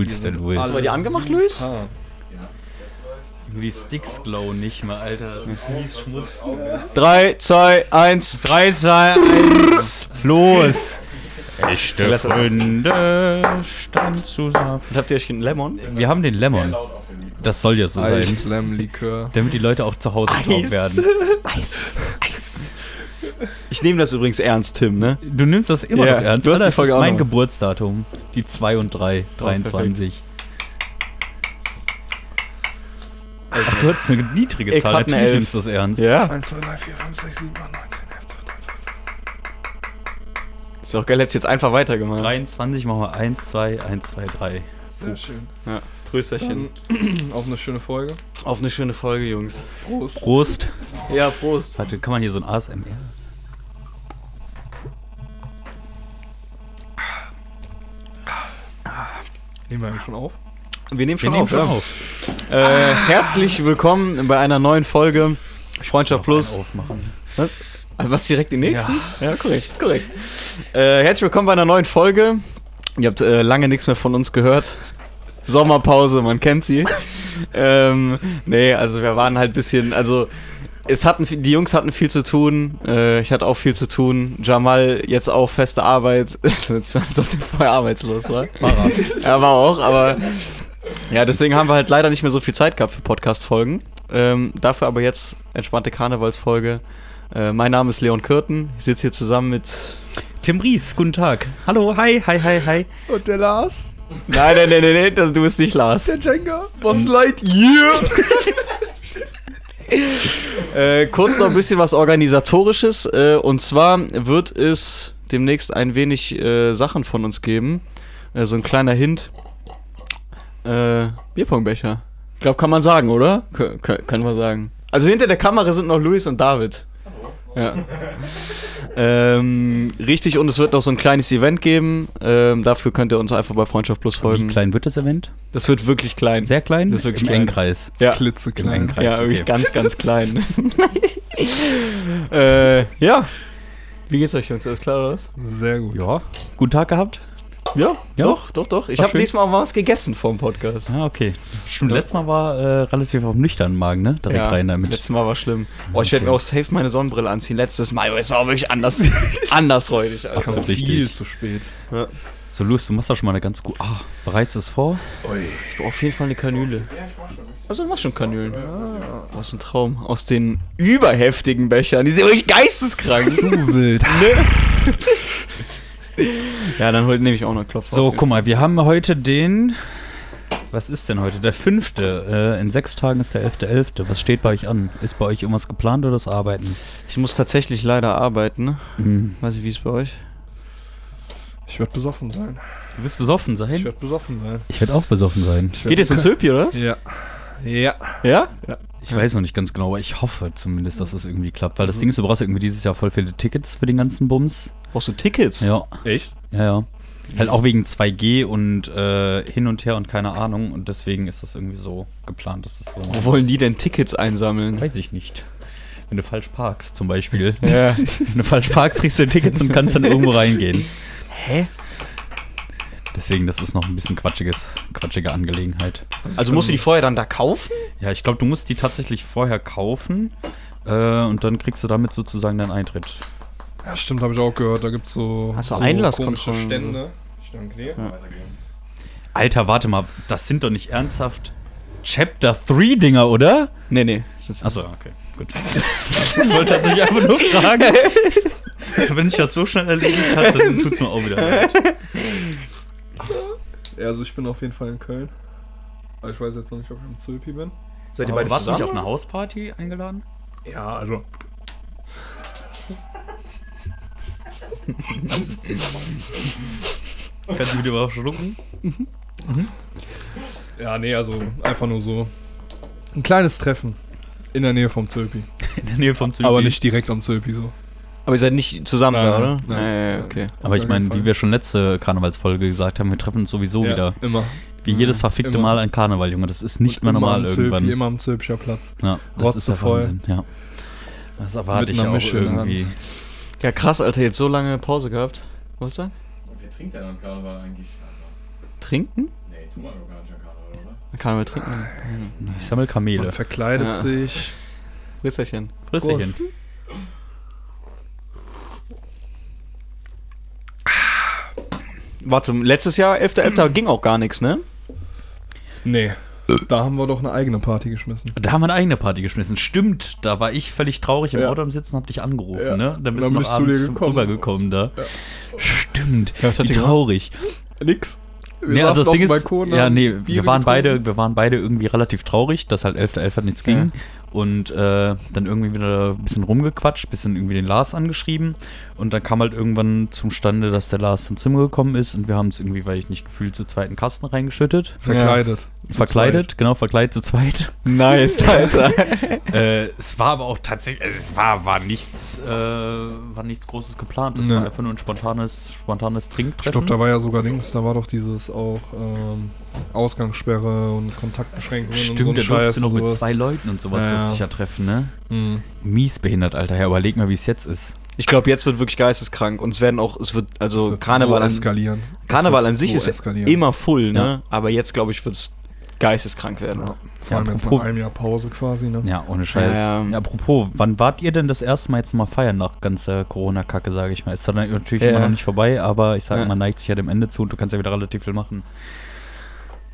coolste Louis. Hast du bei dir angemacht, Luis? Ah, Nur die Sticks glow nicht mehr, Alter. Das ist Schmutz. 3, 2, 1. 3, 2, 1, los! Echte Freunde stand zusammen. Und habt ihr euch einen Lemon? Wir haben den Lemon. Das soll ja so sein. Eis, Likör. Damit die Leute auch zu Hause drauf werden. Eis. Eis. Ich nehme das übrigens ernst, Tim, ne? Du nimmst das immer Ja, noch ernst. du hast die Alter, das Folge ist auch mein. Geburtsdatum. Die 2 und 3, 23. Ach, du hast eine niedrige Ich Zahl. Natürlich nimmst du das ernst. Ja. 1, 2, 3, 4, 5, 6, 7, 8, 9, 10, 11, 12, 13, 14. Ist doch geil, hättest jetzt einfach weitergemacht. 23 machen wir 1, 2, 1, 2, 3. Sehr schön. Ja. Prösterchen. Dann auf eine schöne Folge. Auf eine schöne Folge, Jungs. Prost. Prost. Ja, Prost. Warte, kann man hier so ein ASMR? Nehmen wir eigentlich schon auf? Wir nehmen Wir schon nehmen auf. schon ja. auf. Äh, herzlich willkommen bei einer neuen Folge Freundschaft Plus. Aufmachen. Also was direkt die nächsten? Ja, korrekt, korrekt. Äh, herzlich willkommen bei einer neuen Folge. Ihr habt äh, lange nichts mehr von uns gehört. Sommerpause, man kennt sie. ähm, nee, also wir waren halt ein bisschen, also es hatten, die Jungs hatten viel zu tun, äh, ich hatte auch viel zu tun. Jamal jetzt auch feste Arbeit, als ob der vorher arbeitslos war. War er. er war auch, aber ja, deswegen haben wir halt leider nicht mehr so viel Zeit gehabt für Podcast-Folgen. Ähm, dafür aber jetzt entspannte Karnevalsfolge. Äh, mein Name ist Leon Kürten. Ich sitze hier zusammen mit. Tim Ries, guten Tag. Hallo, hi, hi, hi, hi. Und der Lars? Nein, nein, nein, nein, nein das, du bist nicht Lars. Der Jenga? Boss Lightyear? Äh, kurz noch ein bisschen was Organisatorisches. Äh, und zwar wird es demnächst ein wenig äh, Sachen von uns geben. Äh, so ein kleiner Hint. Äh, Bierpongbecher. Ich glaube, kann man sagen, oder? K können wir sagen. Also hinter der Kamera sind noch Luis und David. Ja. ähm, richtig, und es wird noch so ein kleines Event geben. Ähm, dafür könnt ihr uns einfach bei Freundschaft Plus Wie folgen. klein wird das Event? Das wird wirklich klein. Sehr klein? Das ist wirklich Im klein. Engkreis. ja. Klitzeklein. Engkreis. Ja, wirklich okay. ganz, ganz klein. äh, ja. Wie geht's euch, Jungs? Alles klar, oder was? Sehr gut. Ja. Guten Tag gehabt? Ja, Ja? doch, doch, doch. Ich habe diesmal mal was gegessen vor dem Podcast. Ah, okay. Stimmt, Ja. letztes Mal war äh, relativ auf dem nüchternen Magen, ne? Direkt rein damit. letztes Mal war schlimm. Oh, ich werde mir auch safe meine Sonnenbrille anziehen. Letztes Mal, es war wirklich anders, anders so. Alter. Richtig. Viel zu spät. So, Luis, du machst da schon mal eine ganz gut. Ah, bereits es vor? Ich brauche auf jeden Fall eine Kanüle. Also, du machst schon Kanülen. Ah. Was ein Traum. Aus den überheftigen Bechern. Die sind wirklich geisteskrank. Zu wild. ja, dann heute nehme ich auch noch einen Klopfer. So, auf. guck mal, wir haben heute den. Was ist denn heute? Der fünfte. Äh, in sechs Tagen ist der elfte, elfte. Was steht bei euch an? Ist bei euch irgendwas geplant oder das Arbeiten? Ich muss tatsächlich leider arbeiten. Ne? Mhm. Weiß ich, wie es bei euch? Ich werde besoffen sein. Du wirst besoffen Ich sein? werde besoffen sein. Ich werde auch besoffen sein. Ich Geht jetzt ins Zöpi, oder? was? Ja. Ja. Ja? Ich weiß noch nicht ganz genau, aber ich hoffe zumindest, dass es irgendwie klappt. Weil das Ding ist, du brauchst ja irgendwie dieses Jahr voll viele Tickets für den ganzen Bums. Brauchst du Tickets? Ja, Echt? ja, ja. Halt auch wegen 2G und äh, hin und her und keine Ahnung. Und deswegen ist das irgendwie so geplant, dass es so. Wo wollen die denn Tickets einsammeln? Weiß ich nicht. Wenn du falsch parkst, zum Beispiel. Ja. Wenn du falsch parkst, kriegst du Tickets und kannst dann irgendwo reingehen. Hä? Deswegen, das ist noch ein bisschen quatschiges, quatschige Angelegenheit. Also musst du die vorher dann da kaufen? Ja, ich glaube, du musst die tatsächlich vorher kaufen äh, und dann kriegst du damit sozusagen deinen Eintritt. Ja, stimmt, habe ich auch gehört. Da gibt es so, Hast du so Einlasskontrollen komische? Stände. Ich danke dir. Alter, warte mal, das sind doch nicht ernsthaft Chapter 3 Dinger, oder? Nee, nee. Achso, okay, gut. ich wollte tatsächlich einfach nur fragen. Wenn sich das so schnell erledigt hat, dann tut's mir auch wieder leid. Ja, also ich bin auf jeden Fall in Köln. Aber ich weiß jetzt noch nicht, ob ich im Zülpi bin. Seid ihr beide warst du nicht auf eine Hausparty eingeladen? Ja, also. Kannst du wieder mal schlucken? Ja, nee, also einfach nur so ein kleines Treffen in der Nähe vom Zülpi. In der Nähe vom Zülpi. Aber nicht direkt am Zülpi so. Aber ihr seid nicht zusammen da, oder? nein. Nee, okay. Aber ich meine, wie wir schon letzte Karnevalsfolge gesagt haben, wir treffen uns sowieso ja, wieder. Immer. Wie jedes verfickte Immer. Mal ein Karneval, Junge. Das ist nicht Und mehr normal am Zülpi, irgendwann. Immer am Zülpischer Platz. Ja, das ist Rotzevoll. Wahnsinn, ja. Das erwarte Mit ich auch Mische in der irgendwie. Ja, krass, Alter, jetzt so lange Pause gehabt. Was da? Wer trinkt denn am Karneval eigentlich? Also, Trinken? nee. tun wir doch gar nicht an Karneval, oder? Karneval trinken. Ich sammle Kamele. Man verkleidet Ja. sich. Risserchen. Prösterchen. Warte, letztes Jahr, 11.11. ging auch gar nichts, ne? Nee. Da haben wir doch eine eigene Party geschmissen. Da haben wir eine eigene Party geschmissen. Stimmt, da war ich völlig traurig im Ja. Auto am Sitzen, hab dich angerufen, Ja. ne? Dann bist Dann du noch bist du dir abends gekommen. rübergekommen da. Ja. Stimmt, Ja, wie traurig. Nix. Wir Nee, also das Ding ist, Balkon, ja, nee, wir waren, beide, wir waren beide irgendwie relativ traurig, dass halt 11.11. nichts ging. Und äh, dann irgendwie wieder ein bisschen rumgequatscht, bisschen irgendwie den Lars angeschrieben. Und dann kam halt irgendwann zum Stande, dass der Lars zum Zimmer gekommen ist und wir haben es irgendwie, weil ich nicht gefühlt, zu zweiten Kasten reingeschüttet. Verkleidet. Verkleidet, genau, verkleidet zu zweit. Nice, Alter. äh, es war aber auch tatsächlich, also es war, war nichts, äh, war nichts Großes geplant. Es Nee. war einfach nur ein spontanes, spontanes Ich Trinktreffen. glaube, da war ja sogar Dings, da war doch dieses auch ähm, Ausgangssperre und Kontaktbeschränkungen und so Stimmt, Scheiß durfte noch mit zwei Leuten und sowas Ja, ja. ja. sicher treffen, ne? Mhm. Mies behindert, Alter. Ja, überleg mal, wie es jetzt ist. Ich glaube, jetzt wird wirklich geisteskrank und es werden auch, es wird, also Das wird Karneval, so an, eskalieren. Karneval an sich so ist ja eskalieren. immer full, ne? Ja. Aber jetzt, glaube ich, wird es geisteskrank werden. Ja. Vor allem Ja, jetzt nach einem Jahr Pause quasi, ne? Ja, ohne Scheiß. Ja, Ja, apropos, wann wart ihr denn das erste Mal jetzt mal feiern nach ganzer Corona-Kacke, sage ich mal? Ist dann natürlich Ja. immer noch nicht vorbei, aber ich sage, man neigt sich ja dem Ende zu und du kannst ja wieder relativ viel machen.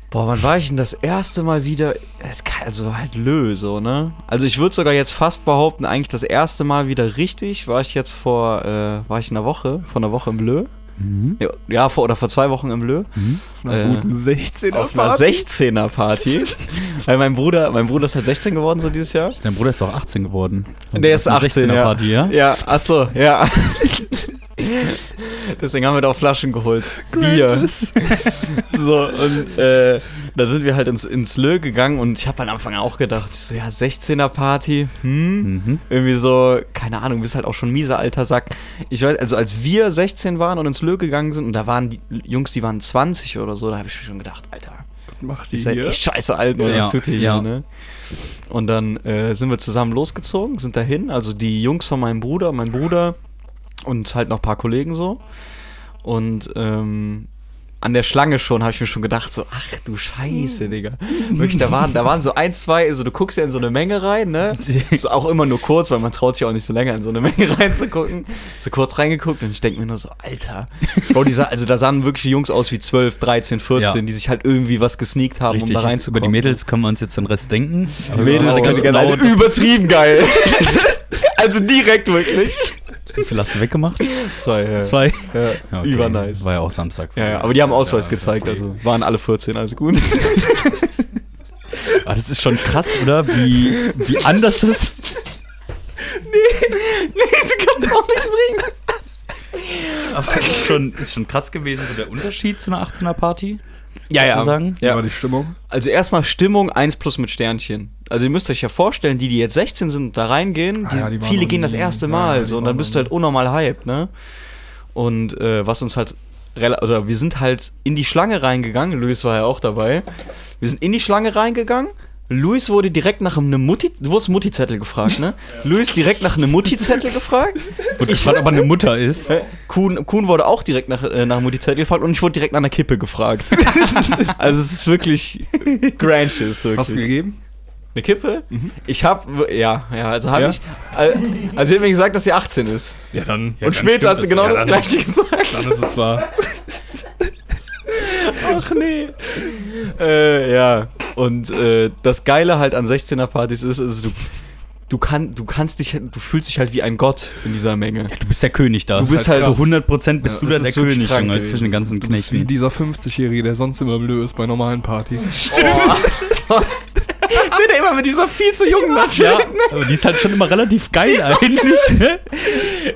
Boah, wann war ich denn das erste Mal wieder? Es kann, also halt Lö, so, ne? Also ich würde sogar jetzt fast behaupten, eigentlich das erste Mal wieder richtig war ich jetzt vor, äh, war ich in einer Woche, vor einer Woche im Lö. Mhm. Ja, ja vor, oder vor zwei Wochen im Lö. Mhm. Einer Äh, guten 16er Auf einer 16er Party. Weil mein Bruder, mein Bruder ist halt 16 geworden so dieses Jahr. Dein Bruder ist doch 18 geworden. Der ist Auf einer 18, 16er ja. Party, ja? Ja, achso, ja. Deswegen haben wir da auch Flaschen geholt. Bier. so, und äh, da sind wir halt ins, ins Lö gegangen und ich habe am Anfang auch gedacht, so, ja, 16er Party, hm? Mhm. Irgendwie so, keine Ahnung, bist halt auch schon mieser alter Sack. Ich weiß, also als wir 16 waren und ins Lö gegangen sind und da waren die Jungs, die waren 20 oder so, da habe ich mir schon gedacht, Alter, Macht die seid echt scheiße alt, ne? Ja, Was tut ihr ja. hier, ne? Und dann äh, sind wir zusammen losgezogen, sind dahin, also die Jungs von meinem Bruder, mein Bruder und halt noch ein paar Kollegen so. Und ähm, an der Schlange schon habe ich mir schon gedacht, so, ach du Scheiße, Digga. Wirklich, da waren, da waren so ein, zwei, also du guckst ja in so eine Menge rein, ne? So auch immer nur kurz, weil man traut sich auch nicht so länger in so eine Menge reinzugucken. So kurz reingeguckt und ich denke mir nur so, Alter. Bro, die sah, also da sahen wirklich die Jungs aus wie 12, 13, 14, Ja. die sich halt irgendwie was gesneakt haben, Richtig. um da Über reinzukommen. die Mädels können wir uns jetzt den Rest denken. Die Mädels ganz genau, genau, übertrieben geil. also direkt wirklich. Wie viel hast du weggemacht? Zwei, ja. Zwei? Ja, Ja, okay. Übernice. War ja auch Samstag. Ja, ja, aber die haben Ausweis Ja, gezeigt, okay. also waren alle 14, also gut. Ah, das ist schon krass, oder? Wie, wie anders das. nee, sie kann es auch nicht bringen. Aber es ist schon, ist schon krass gewesen, so der Unterschied zu einer 18er Party. Ja, Sozusagen. Ja. Ja. War die Stimmung? Also erstmal Stimmung 1 plus mit Sternchen. Also ihr müsst euch ja vorstellen, die, die jetzt 16 sind und da reingehen, Ah die, ja, die viele gehen das erste Mal ja, so und dann bist du halt unnormal hyped, ne? Und äh, was uns halt oder wir sind halt in die Schlange reingegangen, Luis war ja auch dabei. Wir sind in die Schlange reingegangen. Luis wurde direkt nach einem Mutti, du wurdest Mutti-Zettel gefragt, ne? Luis direkt nach einem Mutti-Zettel gefragt. Wurde gefragt, ob er eine Mutter ist. Äh, Kuhn, Kuhn wurde auch direkt nach, äh, nach Mutti-Zettel gefragt und ich wurde direkt nach einer Kippe gefragt. also es ist wirklich granches, wirklich. Hast du gegeben? Eine Kippe? Ich hab, ja, ja, also hab Ja? ich, äh, also sie hat mir gesagt, dass sie 18 ist. Ja, dann. und später hat sie genau das gleiche gesagt. Dann ist es wahr. Ach nee. Äh, ja. Und äh, das Geile halt an 16er Partys ist, also du, du, kann, du kannst dich, du fühlst dich halt wie ein Gott in dieser Menge. Du bist der König da. Du bist halt so krass. 100% bist Ja, du das da der ist König, krank Junge, zwischen den ganzen Du bist wie Knechten. dieser 50-Jährige, der sonst immer blöd ist bei normalen Partys. Wenn er immer mit dieser viel zu jungen Natsche. Ja, aber die ist halt schon immer relativ geil eigentlich. ne?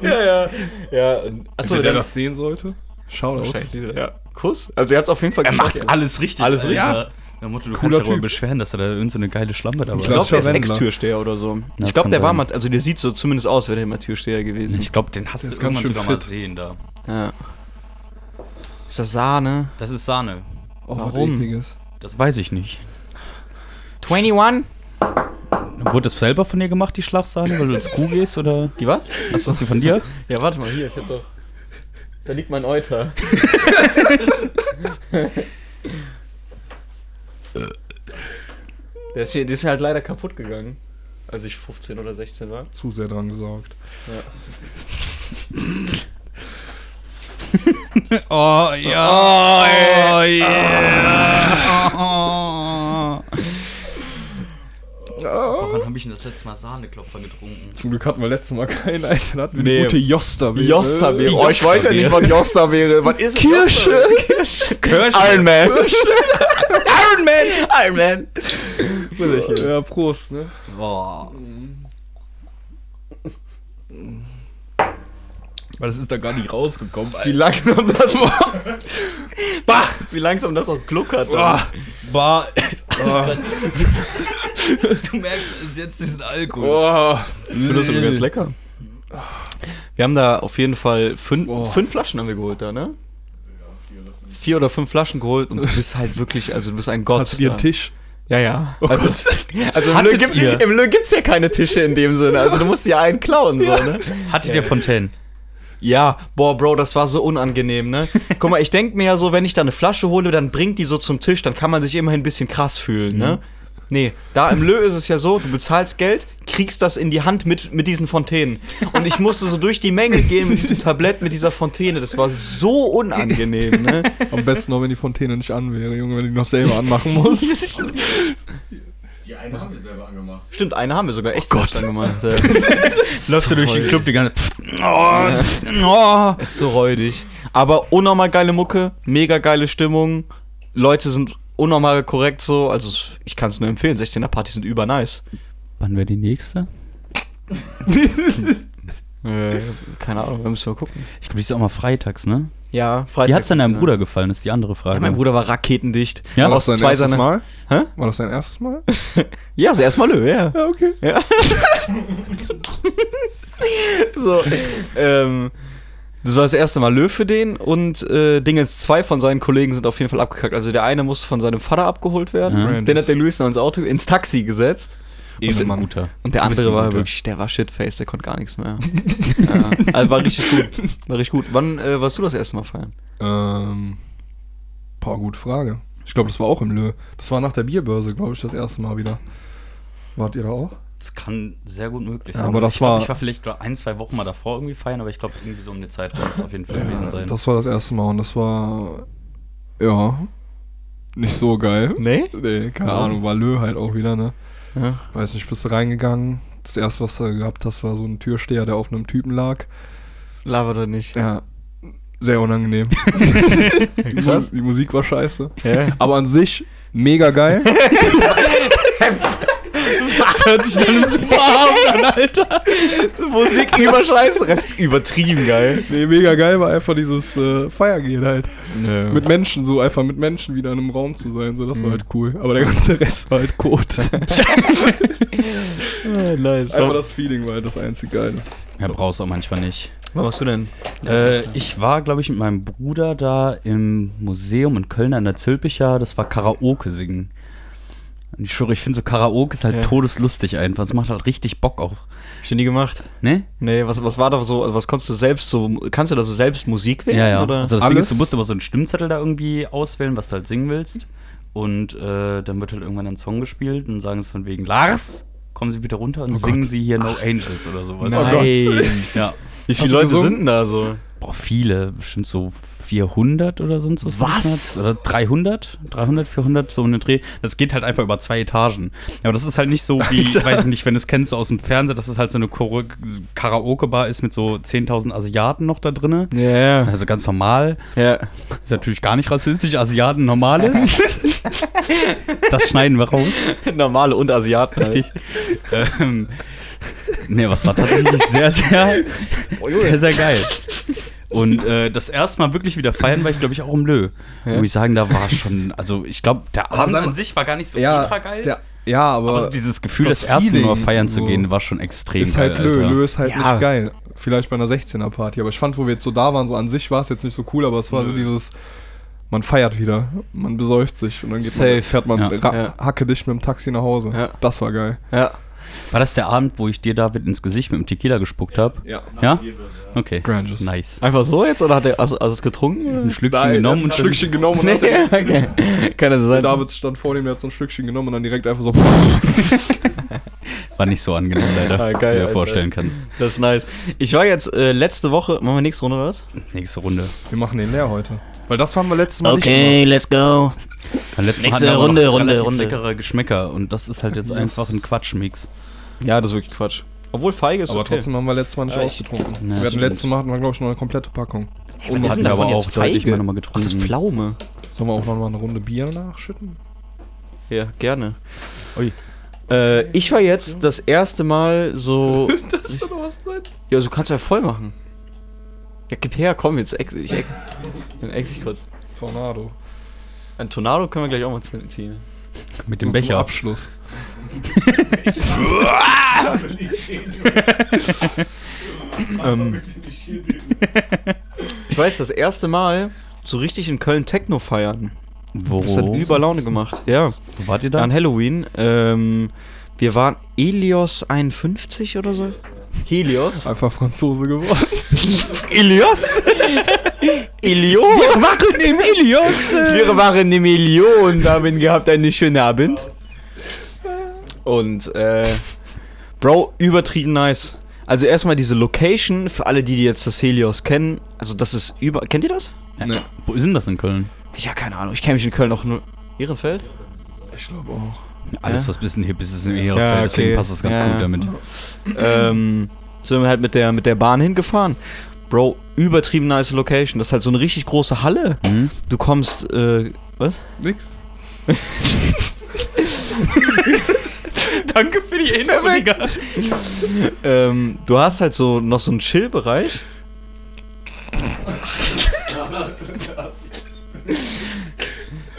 ja, ja. ja. Achso, Wer der das sehen sollte, Shoutouts. Scheiße, ja. Kuss? Also er hat es auf jeden Fall Er geschafft. macht alles richtig. Alles richtig. Ja. Der Motto, du Cooler kannst dich beschweren, dass er da irgendeine so eine geile Schlampe dabei Ich Ich hat. glaube, der ist. Ex-Türsteher oder so. das ich glaube, der war sein. mal, also der sieht so zumindest aus, wäre der mal Türsteher gewesen. Ich glaube, den hast du irgendwann schön sogar mal fit. sehen da. Ja. Ist das Sahne? Das ist Sahne. Auch Warum? Das weiß ich nicht. 21? Wurde das selber von dir gemacht, die Schlagsahne, weil du ins Kuh gehst oder Die was? ist das die von dir? Ja, warte mal, hier, ich hab doch. Da liegt mein Euter. Der ist, mir, der ist mir halt leider kaputt gegangen, als ich 15 oder 16 war. Zu sehr dran gesaugt. Oh ja. Oh, yeah. Oh, wann habe ich denn das letzte Mal Sahneklopfer getrunken? Zum Glück hatten wir letztes Mal keinen, Alter. Da hatten wir Nee. die gute Josta-Beere. Josta-Beere. Oh, ich weiß ja nicht, was Josta wäre. Was ist Kirsche. Kirsche. Kirsche. Iron Man. Iron Man. Iron Man. Brüderchen. Ja, Prost, ne? Boah. Das ist da gar nicht rausgekommen, Wie langsam das. bah, wie langsam das auch gluckert. Boah. Boah. du merkst, es ist jetzt diesen Alkohol. Boah. Ich finde das übrigens lecker. Wir haben da auf jeden Fall fünf, Boah. fünf Flaschen haben wir geholt da, ne? Vier oder fünf Flaschen geholt und du bist halt wirklich, also du bist ein Gott. Ihr da. einen Tisch? Ja, ja. Also, also im, Lö gibt, im Lö gibt's ja keine Tische in dem Sinne. Also du musst ja einen klauen, so, ne? Hattet ihr Fontaine? Ja, boah, Bro, das war so unangenehm, ne? Guck mal, ich denk mir ja so, wenn ich da eine Flasche hole, dann bringt die so zum Tisch, dann kann man sich immerhin ein bisschen krass fühlen, ne? Nee, da im Lö ist es ja so, du bezahlst Geld, kriegst das in die Hand mit, mit diesen Fontänen. Und ich musste so durch die Menge gehen mit diesem Tablett, mit dieser Fontäne. Das war so unangenehm, ne? Am besten noch, wenn die Fontäne nicht an wäre, Junge, wenn die noch selber anmachen musst. Die einen haben wir selber angemacht. Stimmt, eine haben wir sogar echt Oh Gott. selbst angemacht. Läufst du durch den Club die ganze Oh, oh. Ist so räudig. Aber unnormal geile Mucke, mega geile Stimmung. Leute sind unnormal korrekt so. Also ich kann es nur empfehlen. 16er Partys sind über nice. Wann wäre die nächste? Äh, keine Ahnung, wir müssen mal gucken. Ich glaube, die ist auch mal freitags, ne? Ja, Freitag. Wie hat's denn deinem ne? Bruder gefallen, ist die andere Frage. Ja, mein Bruder war raketendicht. Ja? War das dein zwei erstes seiner. Mal? Hä? War das dein erstes Mal? Ja, so erstmal Lö, ja. Ja, okay. Ja. so, ähm, das war das erste Mal Löw für den und äh, Dingens zwei von seinen Kollegen sind auf jeden Fall abgekackt. Also der eine musste von seinem Vater abgeholt werden, Ja. den hat der Luis noch ins Auto, ins Taxi gesetzt Eben guter. und der andere war wirklich, der war shitface, der konnte gar nichts mehr. ja. Also war richtig gut, war richtig gut. Wann äh, warst du das erste Mal feiern? Ähm, boah, gute Frage. Ich glaube, das war auch im Lö. Das war nach der Bierbörse, glaube ich, das erste Mal wieder. Wart ihr da auch? Das kann sehr gut möglich Ja, sein. aber das ich glaub, war- Ich war vielleicht ein, zwei Wochen mal davor irgendwie feiern, aber ich glaube, irgendwie so um die Zeit muss es auf jeden Fall gewesen sein. Das war das erste Mal und das war, ja, nicht so geil. Nee? Nee, keine Warum? Ahnung, war Lö halt auch wieder, ne? Ja. Weiß nicht, bist du reingegangen. Das erste, was du gehabt hast, war so ein Türsteher, der auf einem Typen lag. Laber doch nicht. Ja, sehr unangenehm. die, Krass. Mu- die Musik war scheiße. Ja. Aber an sich mega geil. Das hört sich dann super an, Alter. Musik über Scheiße, Rest übertrieben geil. nee, mega geil war einfach dieses äh, Feiergehen halt. Nö. Mit Menschen so, einfach mit Menschen wieder in einem Raum zu sein, so, das Mhm. war halt cool. Aber der ganze Rest war halt Kot. nice. einfach das Feeling war halt das einzig Geile. Ja, brauchst du auch manchmal nicht. Was machst du denn? Äh, ich war, glaube ich, mit meinem Bruder da im Museum in Köln an der Zülpicher. Das war Karaoke singen. Und ich schwöre, ich finde so Karaoke ist halt Ja. todeslustig einfach. Es macht halt richtig Bock auch. Hab ich noch nie gemacht. Ne? Nee, was, was war da so, was konntest du selbst so, kannst du da so selbst Musik wählen? Ja, ja. Oder? Also das Ding Alles? ist, du musst aber so einen Stimmzettel da irgendwie auswählen, was du halt singen willst. Und äh, dann wird halt irgendwann ein Song gespielt und sagen sie von wegen, Lars, kommen Sie bitte runter und Oh singen Gott. Sie hier No Angels oder sowas. Nein. Ja. Wie Hast viele du Leute gesungen? sind denn da so? Boah, viele, bestimmt so 400 oder sonst was. Was? Oder 300? 300, 400, so eine Dreh. Das geht halt einfach über zwei Etagen. Aber das ist halt nicht so wie, Alter. weiß ich nicht, wenn du es kennst aus dem Fernseher, dass es halt so eine Karaoke-Bar ist mit so 10.000 Asiaten noch da drinne. Ja, ja. Also ganz normal. Ja. Ist natürlich gar nicht rassistisch, Asiaten normale. das schneiden wir raus. Normale und Asiaten. halt. Richtig. ähm, nee, was war tatsächlich sehr, sehr, sehr, sehr geil. Und äh, das erste Mal wirklich wieder feiern war ich, glaube ich, auch im Lö. Ja. Muss ich sagen, da war schon, also ich glaube, der Abend an sich war gar nicht so ultra geil. der, ja, aber, aber so dieses Gefühl, das das, erste Mal feiern zu so gehen, war schon extrem ist geil. halt Lö. Alter. Lö ist halt Ja. nicht geil. Vielleicht bei einer 16er Party, aber ich fand, wo wir jetzt so da waren, so an sich war es jetzt nicht so cool, aber es war so Nö. dieses, man feiert wieder, man besäuft sich und dann geht Safe. man, fährt man Ja. Ja. hacke dicht mit dem Taxi nach Hause. Ja. Das war geil. Ja. War das der Abend, wo ich dir, David, ins Gesicht mit dem Tequila gespuckt habe? Ja. Ja? Okay. Granges. Nice. Einfach so jetzt oder hat er also, also es getrunken? Ein Schlückchen Nein, genommen ein und Stückchen genommen und Nee, hat er, okay. Kann das sein? David stand vor ihm, der hat so ein Stückchen genommen und dann direkt einfach so. war nicht so angenehm, leider. Ah, geil, wie du dir vorstellen kannst. Das ist nice. Ich war jetzt äh, letzte Woche, machen wir nächste Runde oder was? Nächste Runde. Wir machen den leer heute. Weil das haben wir letztes Mal nicht gemacht. let's go. Beim letzten Nächste hatten wir aber Runde, noch Runde, relativ Runde. leckere Geschmäcker und das ist halt jetzt einfach ein Quatschmix. Ja, das ist wirklich Quatsch. Obwohl Feige ist Aber okay. trotzdem haben wir letztes Mal nicht Ja, ich- ausgetrunken. Wir hatten stimmt. letztes Mal hatten wir, glaube ich, noch eine komplette Packung. was ist wir denn hatten davon aber auch deutlich Feige? mehr nochmal Ach, das ist. Pflaume. Sollen wir auch noch mal eine Runde Bier nachschütten? Ja, gerne. Ui. Äh, ich war jetzt das erste Mal so. Das ist doch was drin. ja, du kannst ja voll machen. Ja, gib her, komm jetzt. Ex, ich ex, dann ex ich kurz. Tornado. Ein Tornado können wir gleich auch mal ziehen. Mit dem Zum Becher. Abschluss. Ähm, ich weiß, das erste Mal so richtig in Köln Techno feiern. Wo? Das hat über Laune gemacht. Ja. Wo wart ihr da? An Halloween. Ähm, wir waren Elios 51 oder so. Helios. Einfach Franzose geworden. Elios? Elios? Wir waren im Elios. Wir waren im Elios und haben gehabt einen schönen Abend. Und, äh, Bro, übertrieben nice. Also erstmal diese Location, für alle, die, die jetzt das Helios kennen. Also das ist über... Kennt ihr das? Ne. Wo ist denn das in Köln? Ja, keine Ahnung. Ich kenne mich in Köln auch nur... Ehrenfeld? Ich glaube auch. Alles, was ein bisschen hip ist, ist in Ehrenfeld, Ja, okay. deswegen passt das ganz Ja, gut damit. ähm, sind wir halt mit der, mit der Bahn hingefahren. Bro, übertrieben nice Location. Das ist halt so eine richtig große Halle. Hm? Du kommst, äh, was? Nix. Danke für die Info, Digga. Ähm, du hast halt so noch so einen Chill-Bereich.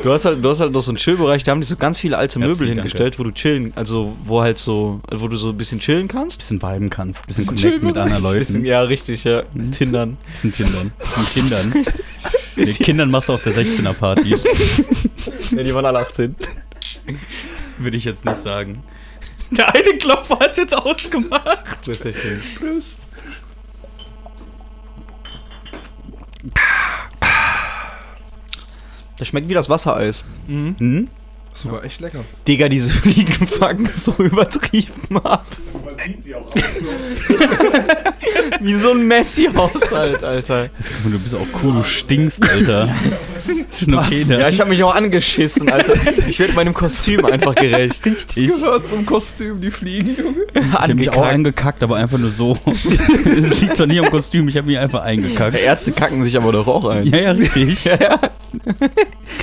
Du hast halt, du hast halt noch so einen Chill-Bereich, da haben die so ganz viele alte Möbel hingestellt, wo du chillen, also wo halt so, wo du so ein bisschen chillen kannst. Bisschen viben kannst, bisschen Bisschen connecten mit anderen Leuten. Bisschen, ja, richtig, ja. Tindern. Bisschen Kindern. Bisschen Kindern. Mit Kindern machst du auf der 16er Party. Ja, die waren alle 18. Würde ich jetzt nicht sagen. Der eine Klopfer hat's jetzt ausgemacht. Ist ja schön. Das schmeckt wie das Wassereis. Mhm. Hm? Das war echt lecker. Digga, diese Fliegen fangen so übertrieben ab. Man sieht sie auch aus. Wie so ein Messi-Haushalt, Alter. Guck mal, du bist auch cool, du stinkst, Alter. okay, ne? Ja, ich habe mich auch angeschissen, Alter. Ich werde meinem Kostüm einfach gerecht. Richtig. Gehört zum Kostüm, die Fliegen, Junge. Ich hab mich auch eingekackt, aber einfach nur so. Es liegt zwar nicht am Kostüm, ich habe mich einfach eingekackt. Ärzte kacken sich aber doch auch ein. Ja, ja, richtig. Ja, ja.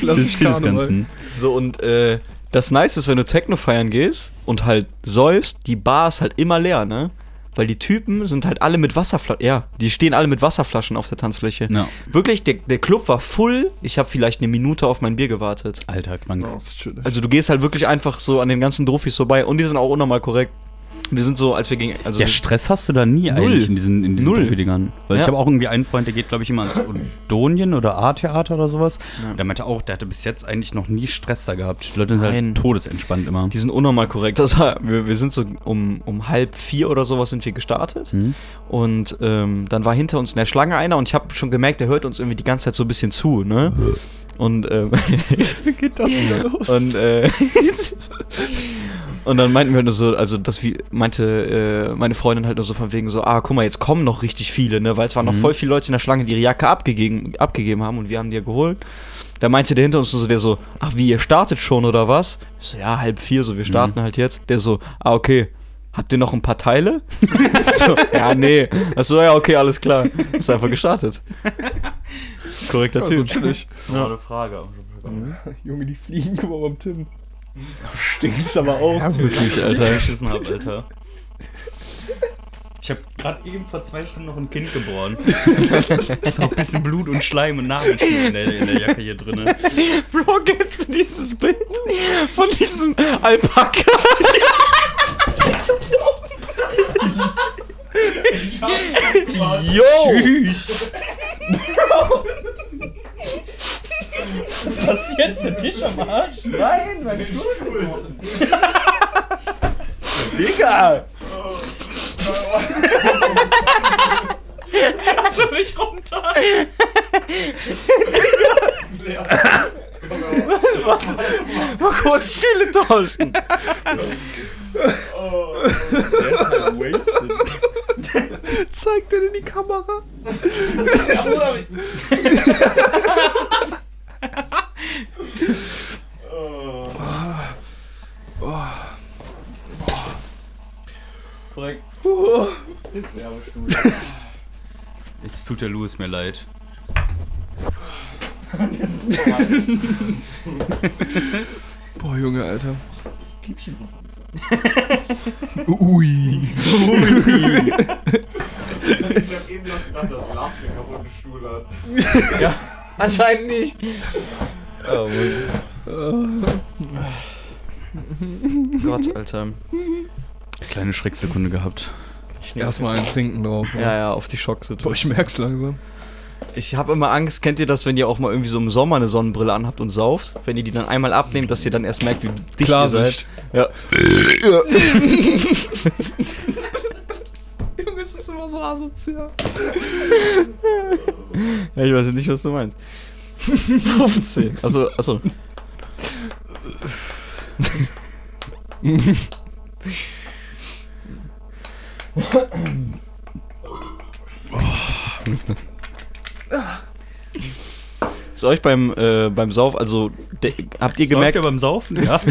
Das des Ganzen. So, und äh, das Nice ist, wenn du Techno feiern gehst und halt säufst, die Bar ist halt immer leer, ne? Weil die Typen sind halt alle mit Wasserflaschen. Ja, die stehen alle mit Wasserflaschen auf der Tanzfläche. Ja. Wirklich, der, der Club war full. Ich habe vielleicht eine Minute auf mein Bier gewartet. Alter, krank. Oh. Also du gehst halt wirklich einfach so an den ganzen Trophys vorbei und die sind auch unnormal korrekt. Wir sind so, als wir gingen. Also Ja, Stress hast du da nie Null. eigentlich in diesen, in diesen Null. Dopedingern. Weil Ja. ich habe auch irgendwie einen Freund, der geht, glaube ich, immer ins Odonien oder A-Theater oder sowas. Ja. Der meinte auch, der hatte bis jetzt eigentlich noch nie Stress da gehabt. Die Leute sind Nein. halt todesentspannt immer. die sind unnormal korrekt. Das war, wir, wir sind so um, um halb vier oder sowas sind wir gestartet. Hm? Und ähm, dann war hinter uns in der Schlange einer und ich habe schon gemerkt, der hört uns irgendwie die ganze Zeit so ein bisschen zu, ne? Und, ähm, Wie geht das wieder los? und, äh, und dann meinten wir halt nur so, also das wie meinte äh, meine Freundin halt nur so von wegen so, ah, guck mal, jetzt kommen noch richtig viele, ne? Weil es waren noch Mhm. voll viele Leute in der Schlange, die ihre Jacke abgegeben, abgegeben haben und wir haben die ja geholt. Da meinte der hinter uns so, der so, ach wie, ihr startet schon oder was? Ich so, ja, halb vier, so, wir starten halt jetzt. Der so, ah, okay. Habt ihr noch ein paar Teile? so, ja, nee. Achso, ja, okay, alles klar. Ist einfach gestartet. Korrekter Ja, so Typ. chillig. Ja. Frage. Junge, die Fliegen, guck mal beim Tim. Stinkst aber auch. Ja, wirklich, Alter. geschissen hab, Alter. Ich habe gerade eben vor zwei Stunden noch ein Kind geboren. ist auch ein bisschen Blut und Schleim und Nabelschnur in der, in der Jacke hier drin. Bro, kennst du dieses Bild von diesem Alpaka? Yo! Was ist jetzt der Tisch am Arsch? Nein, mein Stuhl ist gebrochen. Digga! Mal kurz Stille tauschen. Der ist halt wasted. Zeig dir in die Kamera. Korrekt. Jetzt tut der Louis mir leid. Boah, Junge, Alter. Ui. Ich hab eben noch gedacht, dass Lars den kaputten Stuhl hat. Anscheinend nicht. Oh Gott, Alter. Kleine Schrecksekunde gehabt. Erstmal ein Trinken drauf. Ja, ja, auf die Boah, Schocksituation. ich merk's langsam. Ich habe immer Angst, kennt ihr das, wenn ihr auch mal irgendwie so im Sommer eine Sonnenbrille anhabt und sauft? Wenn ihr die dann einmal abnehmt, dass ihr dann erst merkt, wie dicht Klarsicht. ihr seid. Ja. Junge, es ist immer so asozial. ja ich weiß nicht, was du meinst. 15. Also, achso. Ist euch beim, äh, beim Sauf, also de, habt ihr gemerkt, ihr beim Saufen? Ja.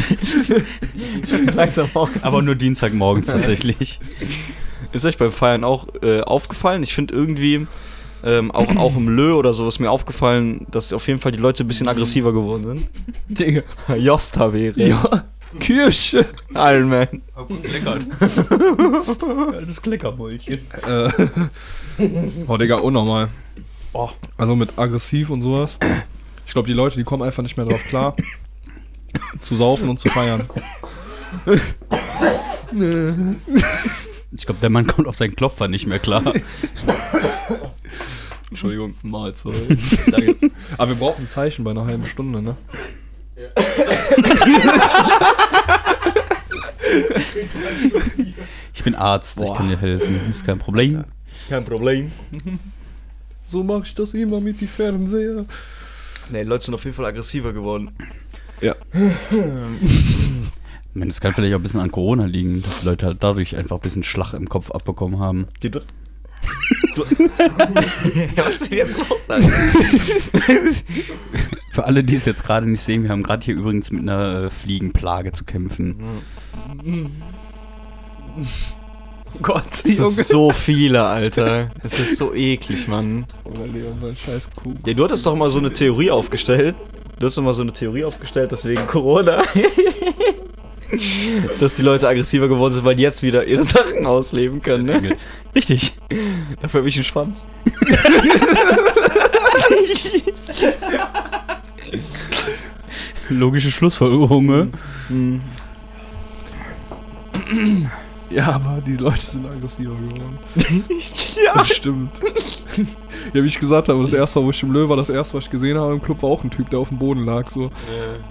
langsam auch, Aber nur Dienstagmorgens tatsächlich. ist euch beim Feiern auch äh, aufgefallen? Ich finde irgendwie, ähm, auch, auch im Lö oder so ist mir aufgefallen, dass auf jeden Fall die Leute ein bisschen aggressiver geworden sind. Digga. Josta wäre. Ja. Kirsche. Iron Man. Kleckert. Das Kleckermäulchen. Äh. Oh, Digga, unnormal. Also mit aggressiv und sowas. Ich glaube, die Leute, die kommen einfach nicht mehr drauf klar, zu saufen und zu feiern. Ich glaube, der Mann kommt auf seinen Klopfer nicht mehr klar. Entschuldigung. Mahlzeit. Danke. Aber wir brauchen ein Zeichen bei einer halben Stunde, ne? Ich bin Arzt, ich kann dir helfen. Ist kein Problem. Kein Problem. So mache ich das immer mit die Fernseher. Ne, die Leute sind auf jeden Fall aggressiver geworden. Ja. Ich meine, es kann vielleicht auch ein bisschen an Corona liegen, dass die Leute halt dadurch einfach ein bisschen Schlag im Kopf abbekommen haben. Die du Was ist denn jetzt los? Alter? Für alle, die es jetzt gerade nicht sehen, wir haben gerade hier übrigens mit einer äh, Fliegenplage zu kämpfen. Oh Gott, es ist so viele, Alter. Es ist so eklig, Mann. Oder Leon, sein scheiß Kuh. Ja, du hattest doch mal so eine Theorie aufgestellt. Du hast doch mal so eine Theorie aufgestellt, dass wegen Corona. dass die Leute aggressiver geworden sind, weil die jetzt wieder ihre Sachen ausleben können, ne? Richtig. Dafür habe ich einen Schwanz. Logische Schlussfolgerung, ne? Hm. Ja, aber die Leute sind aggressiver geworden. ja. Das stimmt. ja, wie ich gesagt habe, das erste Mal, wo ich im Löw war, das erste, was ich gesehen habe im Club, war auch ein Typ, der auf dem Boden lag. So,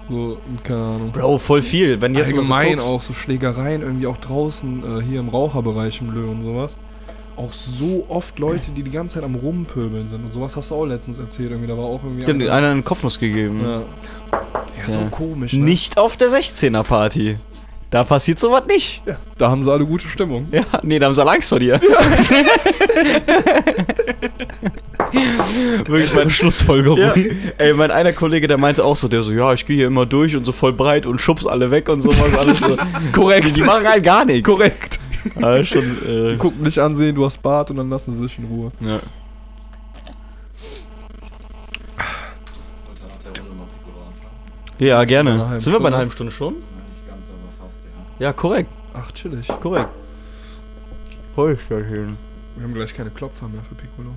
so keine Ahnung. Bro, voll viel. Wenn jetzt mal so Allgemein guckst, auch so Schlägereien, irgendwie auch draußen, äh, hier im Raucherbereich im Löw und sowas. Auch so oft Leute, die die ganze Zeit am Rumpöbeln sind und sowas hast du auch letztens erzählt. Irgendwie, da war auch irgendwie. Die haben einer einen Kopfnuss gegeben. ja. ja, so Ja. komisch. Ne? Nicht auf der 16er Party. Da passiert sowas nicht. Ja, da haben sie alle gute Stimmung. Ja, nee, da haben sie alle Angst vor dir. Wirklich meine Schlussfolgerung. Ja. Ey, mein einer Kollege, der meinte auch so, der so, ja, ich gehe hier immer durch und so voll breit und schubs alle weg und sowas alles so. Korrekt. Die, machen halt gar nichts. Korrekt. Ja, schon, äh, Die gucken dich ansehen, du hast Bart und dann lassen sie sich in Ruhe. ja. Ja, gerne. Sind wir bei einer halben Stunde schon? Nicht ganz, aber fast, ja. Korrekt. Ach, chillig. Korrekt. Ja, schön. Wir haben gleich keine Klopfer mehr für Piccolo.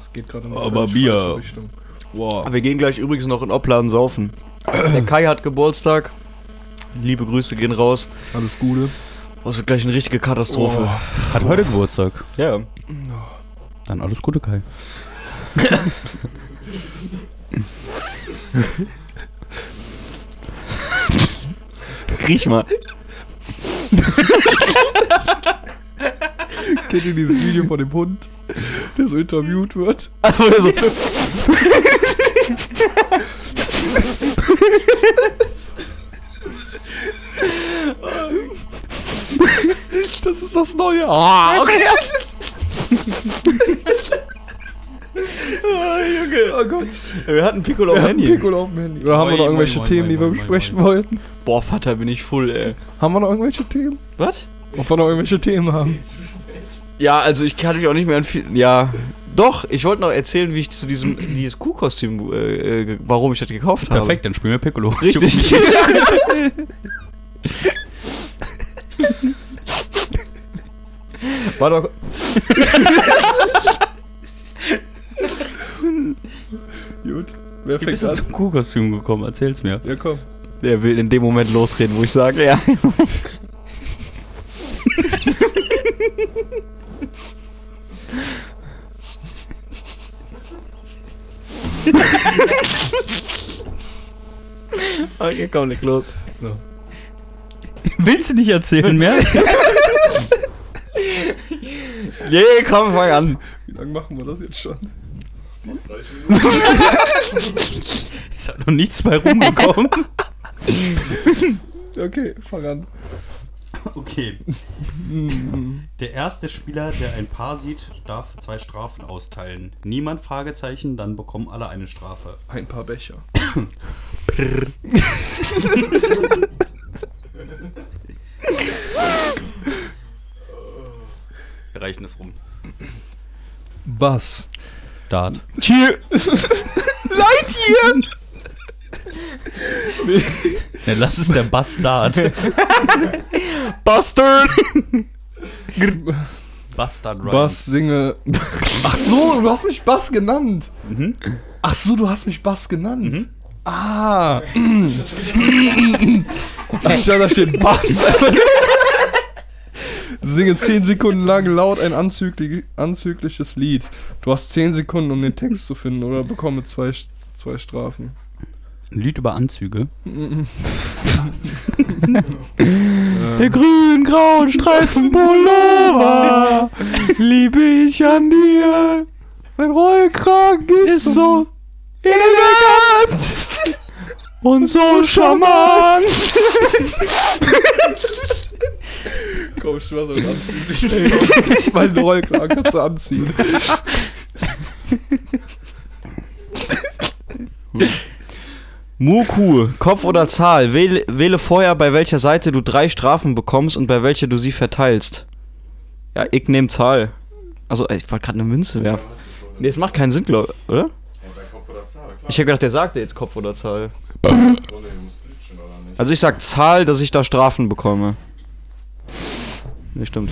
Es geht gerade in die Aber Bier. Richtung. Wow. Wir gehen gleich übrigens noch in Opladen saufen. Der Kai hat Geburtstag. Liebe Grüße gehen raus. Alles Gute. Das wird gleich eine richtige Katastrophe. Hat heute Geburtstag. Ja. Dann alles Gute, Kai. Riech mal. Kennt ihr dieses Video von dem Hund, der so interviewt wird? Oder so. Das ist das Neue. Ah, okay. Oh Gott. Wir hatten Piccolo am hatten Handy. Piccolo auf dem Handy. Oder haben wir noch irgendwelche Themen, die wir besprechen wollten? Boah, Vater, bin ich full, ey. Haben wir noch irgendwelche Themen? Was? Ob wir noch irgendwelche Themen haben? Ja, also ich kann mich auch nicht mehr an viel. Ja. Doch, ich wollte noch erzählen, wie ich zu diesem dieses Kuhkostüm, äh, äh, warum ich das gekauft habe. Perfekt, dann spielen wir Piccolo. Richtig. Warte mal. Gut. Wer Wie bist fängt du an? zum Kuhkostüm gekommen? Erzähl's mir. Ja, komm. Der will in dem Moment losreden, wo ich sage, ja. okay, komm, leg los. Willst du nicht erzählen mehr? Nee, komm, fang an. Wie lange machen wir das jetzt schon? Ist halt noch nichts bei rumgekommen. Okay, fang an. Okay. Der erste Spieler, der ein Paar sieht, darf zwei Strafen austeilen. Niemand Fragezeichen, dann bekommen alle eine Strafe. Ein paar Becher. Wir reichen es rum. Bass. Dart. Cheer. Lightyear! Ne, das ist der Bastard. Bastard. Bastard Ryan. Bass, singe. Ach so, du hast mich Bass genannt. Ach so, du hast mich Bass genannt. Ah. Anstatt da steht Bass. Singe 10 Sekunden lang laut ein anzüglich, anzügliches Lied. Du hast 10 Sekunden, um den Text zu finden oder bekomme zwei, zwei Strafen. Ein Lied über Anzüge. Der grün-grauen Streifen Pullover liebe ich an dir. Mein Rollkragen ist, so elegant und so charmant. Komm, ich was anziehen. Mein Rollkragen kannst du anziehen. Muku, Kopf oder Zahl. Wähle, wähle vorher, bei welcher Seite du drei Strafen bekommst und bei welcher du sie verteilst. Ja, ich nehme Zahl. Also, ich wollte gerade eine Münze werfen. Nee, es macht keinen Sinn, glaub, oder? Ja, bei Kopf oder. Ich habe gedacht, der sagte jetzt Kopf oder Zahl. Also ich sag Zahl, dass ich da Strafen bekomme. Nee, stimmt.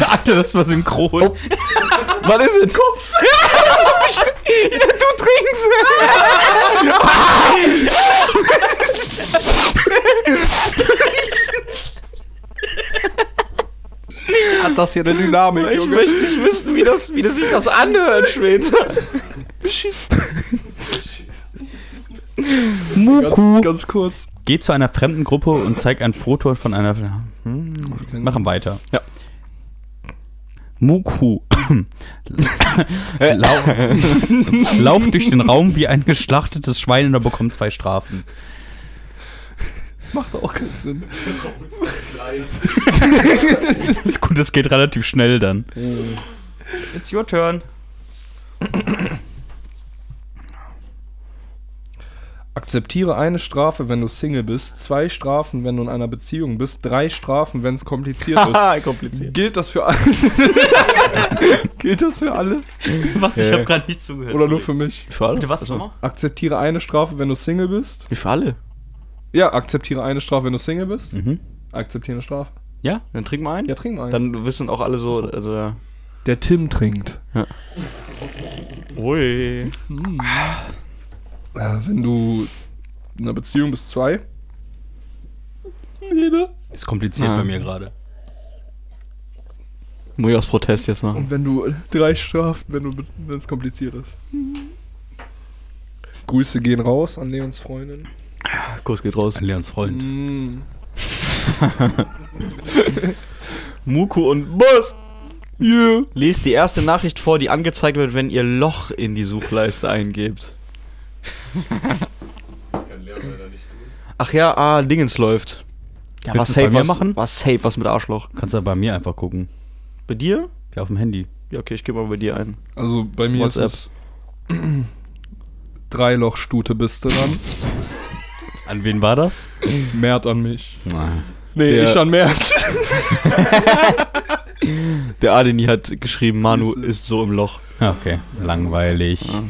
Alter, das war synchron. Was ist es? Kopf. ja, du trinkst. Hat das hier eine Dynamik, Ich möchte nicht wissen, wie, das, wie das sich das anhört später. Ganz, ganz kurz. Geh zu einer fremden Gruppe und zeig ein Foto von einer. Hm, machen weiter. Ja. Muku. Lauf, lauf durch den Raum wie ein geschlachtetes Schwein und er bekommt zwei Strafen. Macht auch keinen Sinn. Das ist gut, das geht relativ schnell dann. It's your turn. Akzeptiere eine Strafe, wenn du Single bist, zwei Strafen, wenn du in einer Beziehung bist, drei Strafen, wenn es kompliziert ist. Kompliziert. Gilt das für alle? Gilt das für alle? Was? Ich hab habe gerade nicht zugehört. Oder nur für mich? Für alle? Was nochmal? Akzeptiere eine Strafe, wenn du Single bist. Wie für alle? Ja, akzeptiere eine Strafe, wenn du Single bist. Mhm. Akzeptiere eine Strafe. Ja? Dann trink mal ein. Ja, trink mal einen. Dann wissen auch alle so, also ja. Der Tim trinkt. Ui. Äh, wenn du in einer Beziehung bist, zwei. Jeder. Ist kompliziert Ah. bei mir gerade. Muss ich aus Protest jetzt machen. Und wenn du drei Strafen, wenn du wenn es kompliziert ist. Grüße gehen raus an Leons Freundin. Kuss geht raus. An Leons Freund. Mm. Muku und Boss. Yeah. Lest die erste Nachricht vor, die angezeigt wird, wenn ihr Loch in die Suchleiste eingebt. Das kann Leon leider nicht tun. Ach ja, ah, Dingens läuft. Ja, Willst was safe, mir was, machen? was safe, was mit Arschloch. Kannst du bei mir einfach gucken. Bei dir? Ja, auf dem Handy. Ja, okay, ich gebe mal bei dir ein. Also bei mir WhatsApp. ist es Dreilochstute bist du dann. An wen war das? Mert an mich. Nein. Nee, Der- ich an Mert. Der Adeni hat geschrieben, Manu ist so im Loch. Ja, okay. Langweilig. Ja.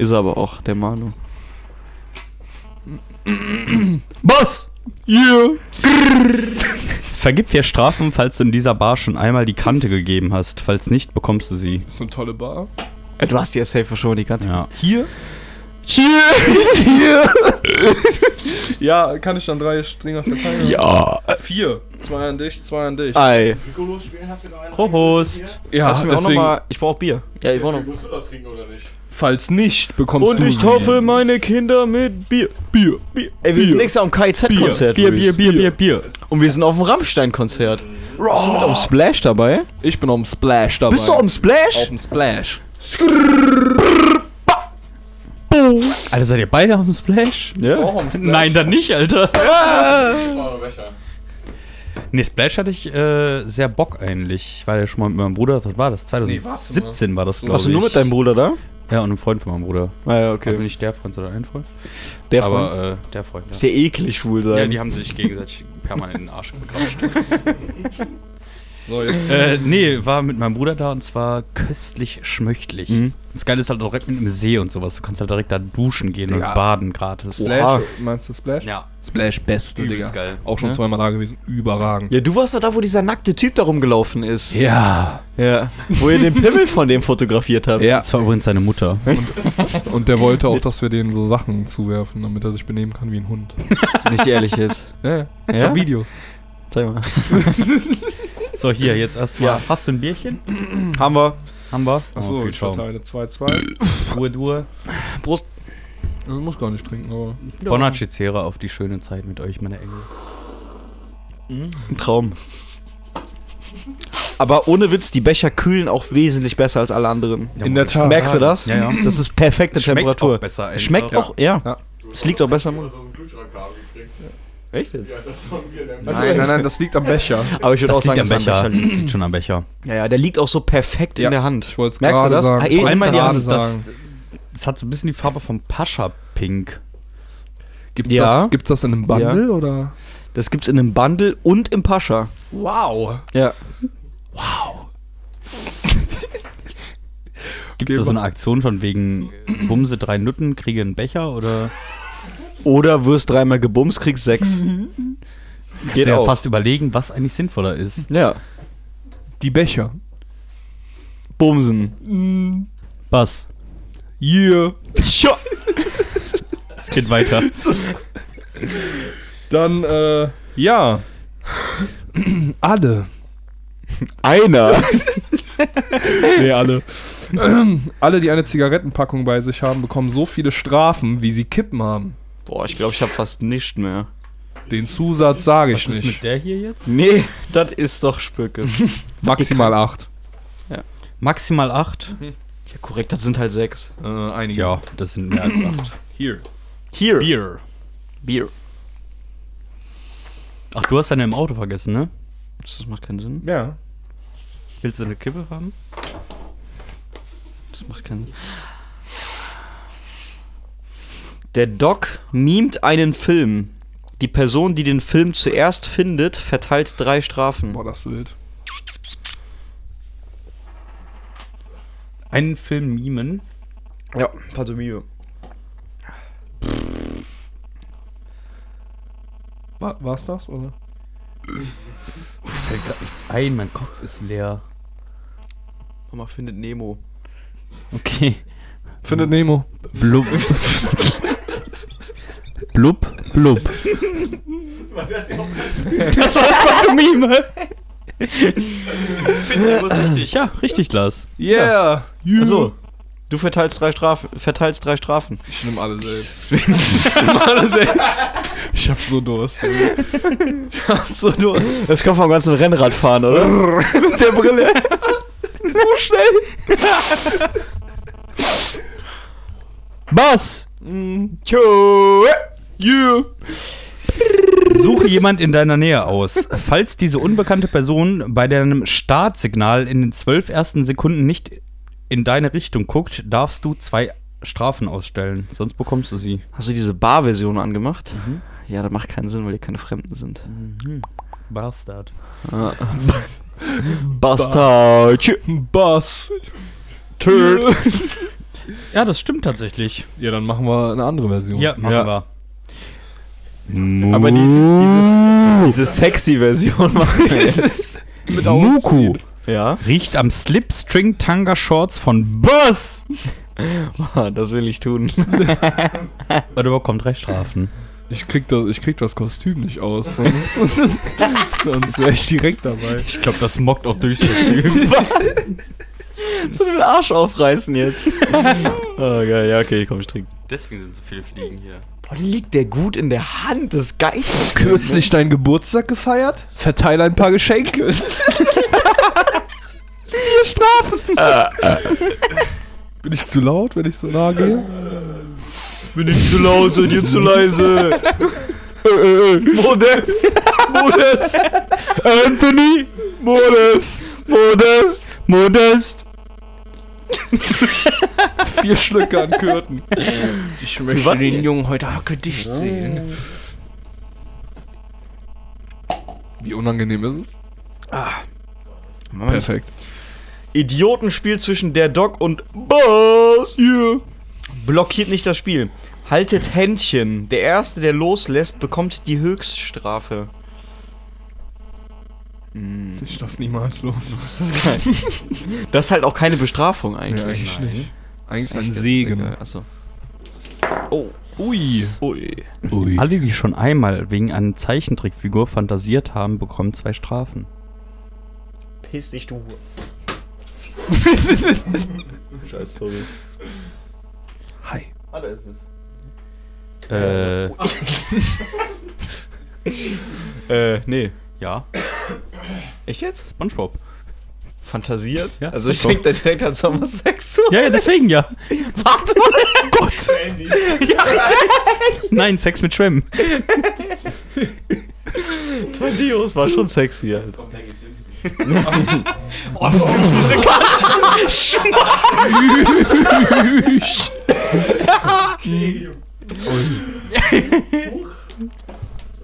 Ist er aber auch, der Manu. Boss! Yeah! Vergib vier Strafen, falls du in dieser Bar schon einmal die Kante gegeben hast. Falls nicht, bekommst du sie. Das ist eine tolle Bar. Äh, Du hast ja safe schon die ganze Ja. Hier? Cheers! Hier! Ja, kann ich dann drei Stringer verteilen? Ja! Vier. Zwei an dich, zwei an dich. Ei. Piccolo spielen, hast du noch einen? Prost. Ja, Hast du mir auch noch deswegen, mal, ich brauch Bier. Ja, ich brauch noch. Musst du da trinken oder nicht? Falls nicht, bekommst Und du ich sie. taufe meine Kinder mit Bier. Bier. Bier. Ey, wir sind nächstes Jahr am KIZ-Konzert. Bier, Luis. Bier, Bier, Bier, Bier. Und wir sind auf dem Rammstein-Konzert. Bist du mit am Splash dabei? Ich bin auf dem Splash dabei. Bist du am Splash? auf dem Splash? Alter, seid ihr beide auf dem Splash? Ja. Auf dem? Nein, dann nicht, Alter. Becher. Nee, Splash hatte ich äh, sehr Bock eigentlich. Ich war ja schon mal mit meinem Bruder, was war das? Nee, warte 2017 war das, glaube ich. Warst du nur mit deinem Bruder da? Ja, und einem Freund von meinem Bruder. Ah ja, okay. Also nicht der Freund, sondern ein Freund. der Freund. Aber äh, der Freund, ja. Ist ja eklig schwul sein. Ja, die haben sich gegenseitig permanent in den Arsch gequatscht. So, jetzt. äh, nee, war mit meinem Bruder da und zwar köstlich schmöchtlich. Mhm. Das Geile ist halt direkt mit einem See und sowas. Du kannst halt direkt da duschen gehen Digga. und baden gratis. Splash, Oha. meinst du Splash? Ja. Splash, beste, Übelst Digga. geil. Auch schon Ne? zweimal da gewesen. Überragend. Ja, du warst doch da, wo dieser nackte Typ da rumgelaufen ist. Ja. Ja. Wo ihr den Pimmel von dem fotografiert habt. Ja. Das war übrigens seine Mutter. Und der wollte auch, dass wir denen so Sachen zuwerfen, damit er sich benehmen kann wie ein Hund. Nicht ehrlich jetzt. Ja, ja. Ich Ja? hab Videos. Zeig mal. So, hier, jetzt erstmal. Ja. Hast du ein Bierchen? Haben wir. Haben wir? Achso, viel ich verteile 2-2. Dur, dur. Prost. Also, muss gar nicht trinken, aber. Bonacizera auf die schöne Zeit mit euch, meine Engel. Ein Traum. Aber ohne Witz, die Becher kühlen auch wesentlich besser als alle anderen. In der Tat. Merkst du das? Ja, ja. Das ist perfekte Schmeckt Temperatur. auch besser. Schmeckt Ja. auch, ja. Ja. Es liegt auch besser im Mund. so einen Kühlschrank haben gekriegt. Echt jetzt? Ja, das haben wir der Nein, nein, nein, das liegt am Becher. Aber ich würde auch Das liegt sagen, am er Becher. am Becher Das liegt. liegt schon am Becher. Ja, ja, der liegt auch so perfekt Ja, in der Hand. Ich wollte es Merkst du das? sagen. Ah, eh, Einmal das, sagen. das hat so ein bisschen die Farbe vom Pascha Pink. Gibt's, Ja. das, gibt's das in einem Bundle oder? Das gibt's in einem Bundle und im Pascha. Wow. Ja. Gibt es da so eine Aktion von wegen Bumse drei Nutten, kriege einen Becher oder? Oder wirst dreimal gebumst, kriegst sechs. Geht ja auch. fast überlegen, was eigentlich sinnvoller ist. Ja. Die Becher. Bumsen. Was? Yeah. Es geht weiter. Dann, äh, ja. alle. Einer. Nee, alle. alle, die eine Zigarettenpackung bei sich haben, bekommen so viele Strafen, wie sie Kippen haben. Boah, ich glaube, ich habe fast nichts mehr. Den Zusatz sage ich Was ist nicht. mit der hier jetzt? Nee, das ist doch Spücke. Maximal acht. Maximal acht. ja, korrekt, das sind halt sechs. Äh, einige. Ja, das sind mehr als acht. Hier. Hier. Bier. Bier. Ach, du hast deine im Auto vergessen, ne? Das macht keinen Sinn. Ja. Willst du eine Kippe haben? Das macht keinen Sinn. Der Doc mimt einen Film. Die Person, die den Film zuerst findet, verteilt drei Strafen. Boah, das ist wild. Einen Film mimen. Ja, Pantomime. War, war's das, oder? Fällt grad nichts ein, mein Kopf ist leer. Mama findet Nemo. Okay. Findet Nemo. Blub. blub, blub. Das war das Pantomime. Richtig. Ja, richtig, Lars. Yeah. Achso. Du verteilst drei Strafen. Verteilst drei Strafen. Ich nehme alle selbst. Ich nehme alle selbst. Ich hab so Durst. Ich hab so Durst. Das kommt vom ganzen Rennradfahren, oder? Mit der Brille. so schnell. Was? Tschö. Yeah. Suche jemand in deiner Nähe aus. Falls diese unbekannte Person bei deinem Startsignal in den zwölf ersten Sekunden nicht in deine Richtung guckt, darfst du zwei Strafen ausstellen. Sonst bekommst du sie. Hast du diese Bar-Version angemacht? Ja, das macht keinen Sinn, weil die keine Fremden sind. Bastard. Bastard. Tschö. Bass. Turd. Ja, das stimmt tatsächlich. Ja, dann machen wir eine andere Version. Ja, machen Ja. wir. Aber die, dieses, diese sexy Version machen wir jetzt. Mit Muku Ja, riecht am Slipstring Tanga Shorts von Boss. das will ich tun. Und er bekommt drei Strafen. Ich krieg, das, ich krieg das Kostüm nicht aus. Sonst, sonst wäre ich direkt dabei. Ich glaube, das mockt auch durch. so den Arsch aufreißen jetzt. oh, geil, ja, okay, komm, ich trinke. Deswegen sind so viele Fliegen hier. Boah, liegt der gut in der Hand, das Geist. Kürzlich deinen Geburtstag gefeiert? Verteile ein paar Geschenke. Vier Strafen. Bin ich zu laut, wenn ich so nah gehe? Bin ich zu laut, seid ihr zu leise? Modest. Modest. Anthony. Modest. Modest. Modest. Vier Schlücke an Kürten. Ich möchte was? den Jungen heute hackedicht sehen. Wie unangenehm ist es? Perfekt. Idiotenspiel zwischen der Dog und Boss. Yeah. Blockiert nicht das Spiel. Haltet Händchen. Der Erste, der loslässt, bekommt die Höchststrafe. Ich lass niemals los. Das ist geil. das ist halt auch keine Bestrafung Ja, eigentlich. eigentlich nicht. Eigentlich Das ein Segen. Achso. Oh. Ui. Ui. Ui. Alle, die schon einmal wegen einer Zeichentrickfigur fantasiert haben, bekommen zwei Strafen. Piss dich, du. Scheiß, sorry. Hi. Ah, da ist es. Äh, Äh, nee. Ja, Echt jetzt? Spongebob. Fantasiert? Ja, also ich denke da direkt an Sommer Sex zu. Ja, ja, deswegen ja. Warte mal. Gott. Nein, Sex mit Schwimmen. Dios war schon sexy halt.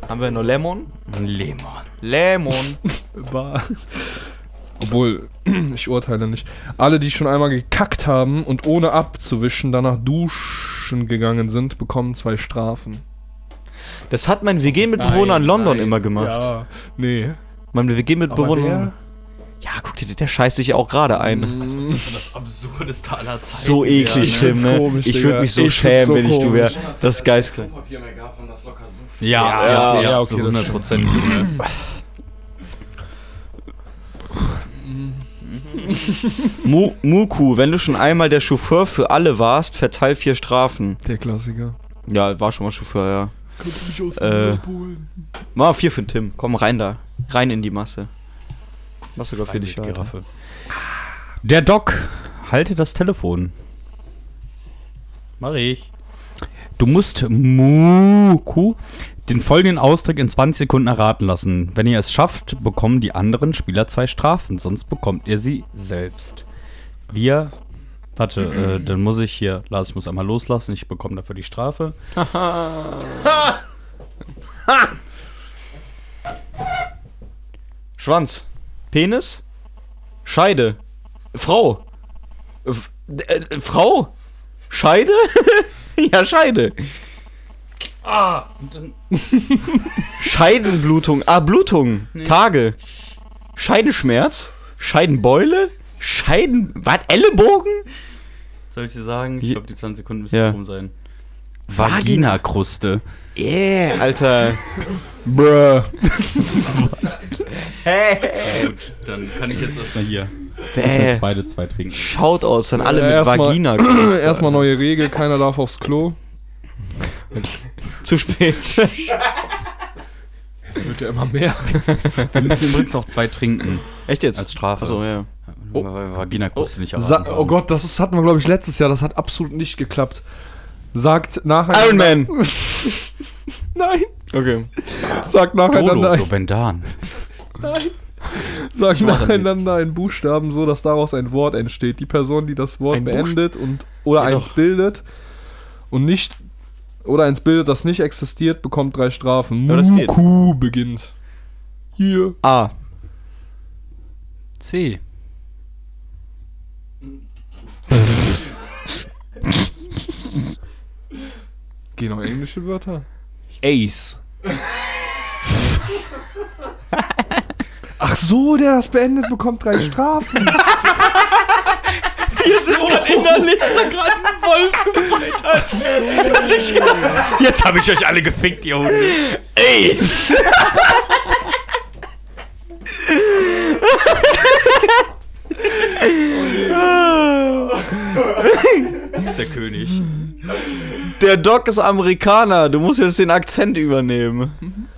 Haben wir noch Lemon? Lemon. Lemon. Obwohl, ich urteile nicht. Alle, die schon einmal gekackt haben und ohne abzuwischen danach duschen gegangen sind, bekommen zwei Strafen. Das hat mein WG-Mitbewohner in London Nein, immer gemacht. Ja, nee. Mein WG-Mitbewohner. Ja, guck dir, der scheißt sich ja auch gerade ein. Mm, Das absurdeste aller Zeiten. So eklig, ich Tim, ne? komisch, ich würde mich so Ich schämen, so wenn ich du wär. komisch. Das ist geistkrank. Papier mehr gehabt, haben das locker so Ja, ja, Ja, ja, ja, okay, zu das 100 Prozent. Mu Muku, wenn du schon einmal der Chauffeur für alle warst, verteil vier Strafen. Der Klassiker. Ja, war schon mal Chauffeur, ja. Kannst du mich aus Äh. Mal vier für den Tim. Komm rein da. Rein in die Masse. Was sogar für dich. Giraffe. Der Doc, halte das Telefon. Mach ich. Du musst Muku den folgenden Ausdruck in 20 Sekunden erraten lassen. Wenn ihr es schafft, bekommen die anderen Spieler zwei Strafen, sonst bekommt ihr sie selbst. Wir. Warte, äh, dann muss ich hier. Lars, ich muss einmal loslassen. Ich bekomme dafür die Strafe. Schwanz. Penis. Scheide. Frau. F äh, Frau. Scheide? ja, Scheide. Scheidenblutung. Ah, Blutung. Tage. Scheidenschmerz. Scheidenbeule. Scheiden. Was? Ellenbogen? Soll ich dir sagen? Ich glaub, die 20 Sekunden müssen Ja. rum sein. Vagina. Vagina-Kruste. Yeah, Alter. Bruh. Gut, dann kann ich jetzt erstmal hier. Müssen Bäh. jetzt beide zwei trinken. Shoutouts an alle Äh, mit erstmal- Vagina. Erstmal neue Regel, keiner darf aufs Klo. Zu spät. Es wird ja immer mehr. Wir müssen übrigens noch zwei trinken Echt jetzt? als Strafe. Achso, ja. Oh. Vagina kostet nicht Sa oh Gott, das ist, hatten wir, glaube ich, letztes Jahr. Das hat absolut nicht geklappt. Sagt nacheinander. Iron Man. Nein. Okay. Sagt Dolo, nacheinander, ein, Dobendan. sagt das nacheinander einen Buchstaben so, dass daraus ein Wort entsteht. Die Person, die das Wort Ein beendet und oder Ja, eins doch. bildet und nicht oder eins bildet, das nicht existiert, bekommt drei Strafen. Ja, das geht. Muku beginnt. Hier. A. C. Gehen noch englische Wörter? Ace. Ach so, der das beendet, bekommt drei Strafen. Jetzt ist gerade innerlich da gerade ein Wolf gefreut Jetzt habe ich euch alle gefickt, ihr Hunde. Ace. Du bist der König. Der Doc ist Amerikaner. Du musst jetzt den Akzent übernehmen.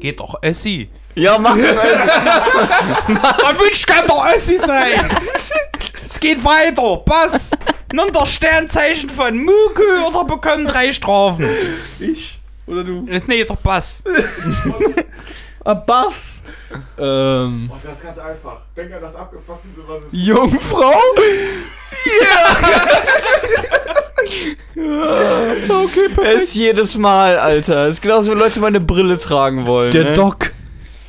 Geht doch, Essi. Ja, mach den Man wünscht kann doch Essi sein. es geht weiter. Pass. Nimm das Sternzeichen von Muku oder bekomm drei Strafen. Ich? Oder du? Äh, Nee, doch Pass. Abbas. Ähm. Oh, das ist ganz einfach. Denk an das Abgefuckte, was es Jungfrau? okay, perfekt. Es jedes Mal, Alter. Es ist genauso, wenn Leute meine Brille tragen wollen. Der ne? Doc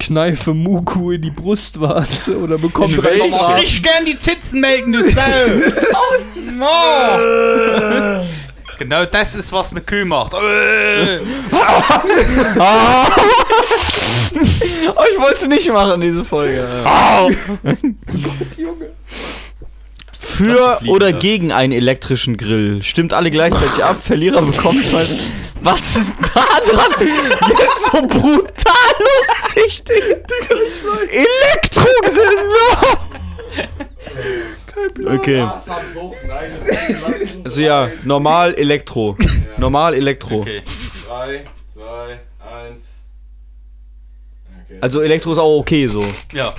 kneife Muku in die Brustwarze oder bekommt drei. Ich gern die Zitzen melken, du Sau. no. Genau das ist, was eine Kuh macht. Äh. Oh, ich wollte es nicht machen, diese Folge. Für oder gegen einen elektrischen Grill. Stimmt alle gleichzeitig ab. Verlierer bekommt zwei. Was ist da dran? Jetzt so brutal lustig, Digga. Elektrogrill, no! Okay. Das ist gelassen. Also ja, normal Elektro. Normal Elektro. Okay. 3, 2, 1. Okay. Also Elektro ist auch okay so. Ja.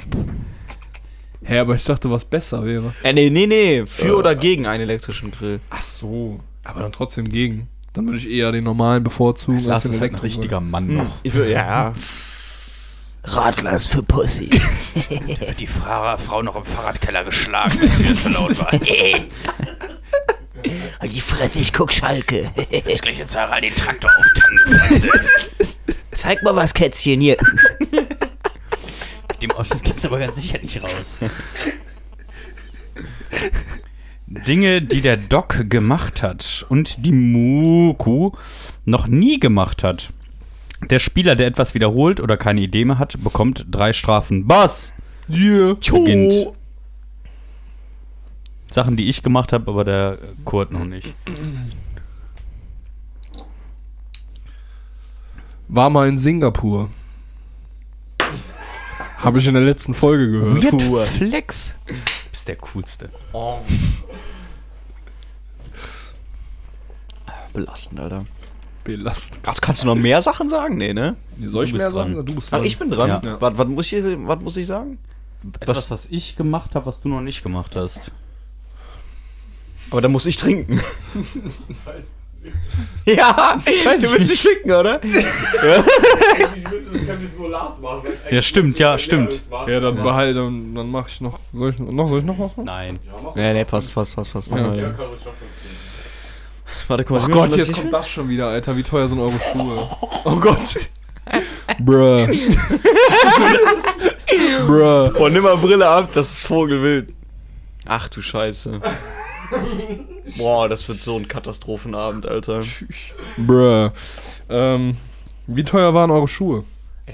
Hä, aber ich dachte, was besser wäre. Äh, nee, nee, nee. Für oder gegen einen elektrischen Grill. Ach so. Aber dann trotzdem gegen. Dann würde ich eher den normalen bevorzugen Das den ist halt ein Elektro- richtiger Mann noch. Ich will, ja. Radlers für Pussy. Der wird die Fra Frau noch im Fahrradkeller geschlagen, wenn sie zu laut war. Halt die Fresse, ich guck Schalke. Das gleiche Zara den Traktor auftanken. Zeig mal was, Kätzchen, hier. Dem Ausschnitt geht's aber ganz sicher nicht raus. Dinge, die der Doc gemacht hat und die Muku noch nie gemacht hat. Der Spieler, der etwas wiederholt oder keine Idee mehr hat, bekommt drei Strafen. Boss! Yeah. Beginnt. Sachen, die ich gemacht habe, aber der Kurt noch nicht. War mal in Singapur. Habe ich in der letzten Folge gehört. Weird Flex. Du bist der Coolste. Belastend, Alter. Belastend. Ach, kannst du noch mehr Sachen sagen? Nee, ne? Soll ich mehr dran. sagen? Du bist Ach, dran. ich bin dran. Ja. Was, was, muss ich, was muss ich sagen? Etwas, was ich gemacht habe, was du noch nicht gemacht hast. Aber dann muss ich trinken. ja, du willst nicht trinken, oder? Eigentlich müsste es, könnte es nur Lars machen. Ja, stimmt, ja, stimmt. Ja, dann behalte, dann, dann mache ich noch. Soll ich noch, soll ich noch was machen? Nein. Ja, mach Nee, nee, passt, passt, passt, passt. Mach Ja. mal, Ja, ja. Warte, guck mal. Man Gott, jetzt kommt das schon wieder, Alter. Wie teuer sind eure Schuhe? Oh Gott. Bruh. Bruh. Boah, nimm mal Brille ab, das ist Vogelwild. Ach du Scheiße. Boah, das wird so ein Katastrophenabend, Alter. Bruh. Ähm, wie teuer waren eure Schuhe?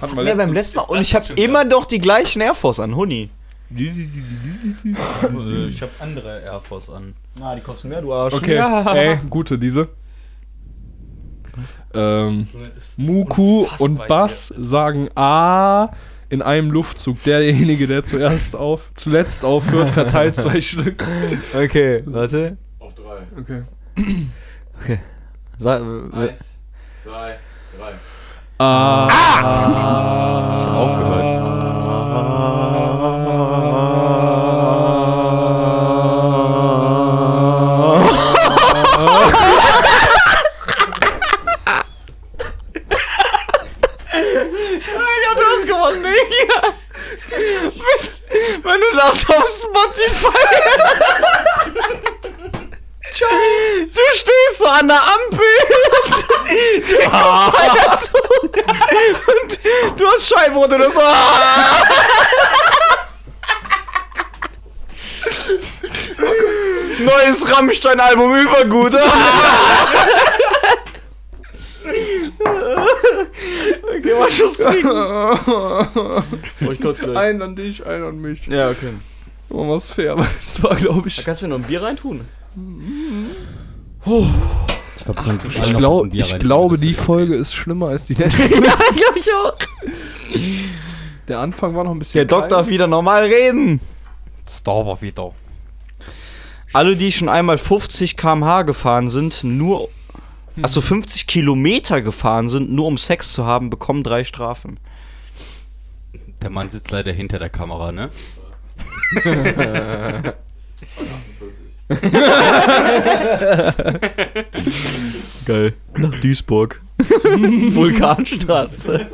Hatten wir Ja, beim letzten Mal. Und ich habe immer doch die gleichen Air Force an, Huni. Äh, Ich habe andere Air Force an. Na, die kosten mehr, du Arsch. Okay, ey, gute, diese. Ähm, Muku und Bass sagen A, in einem Luftzug. Derjenige, der zuerst auf, zuletzt aufhört, verteilt zwei Stück. Okay, warte. Auf drei. Okay. Sag, Eins, zwei, drei. Ah. Ja, du hast gewonnen, Digga. Mit- Wenn du das auf Spotify. Du stehst so an der Ampel und der kommt einer zu. Und Scheibenrot und du so. ah. Neues Rammstein-Album übergut. okay, mach Schuss trinken. ich kurz gleich. Ein an dich, ein an mich. Ja, okay. Machen wir's fair, aber das war, glaube ich. Kannst du mir noch ein Bier reintun? Ich, glaub, kannst Ich, glaub, ich glaube, die Folge ist schlimmer als die letzte. ja, glaube ich auch. Der Anfang war noch ein bisschen. Der Doc darf wieder normal reden. Stauber wieder. Alle, die schon einmal 50 km/h gefahren sind, nur. Achso, 50 Kilometer gefahren sind, nur um Sex zu haben, bekommen drei Strafen. Der Mann sitzt leider hinter der Kamera, ne? 48. Geil. Nach Duisburg. Vulkanstraße.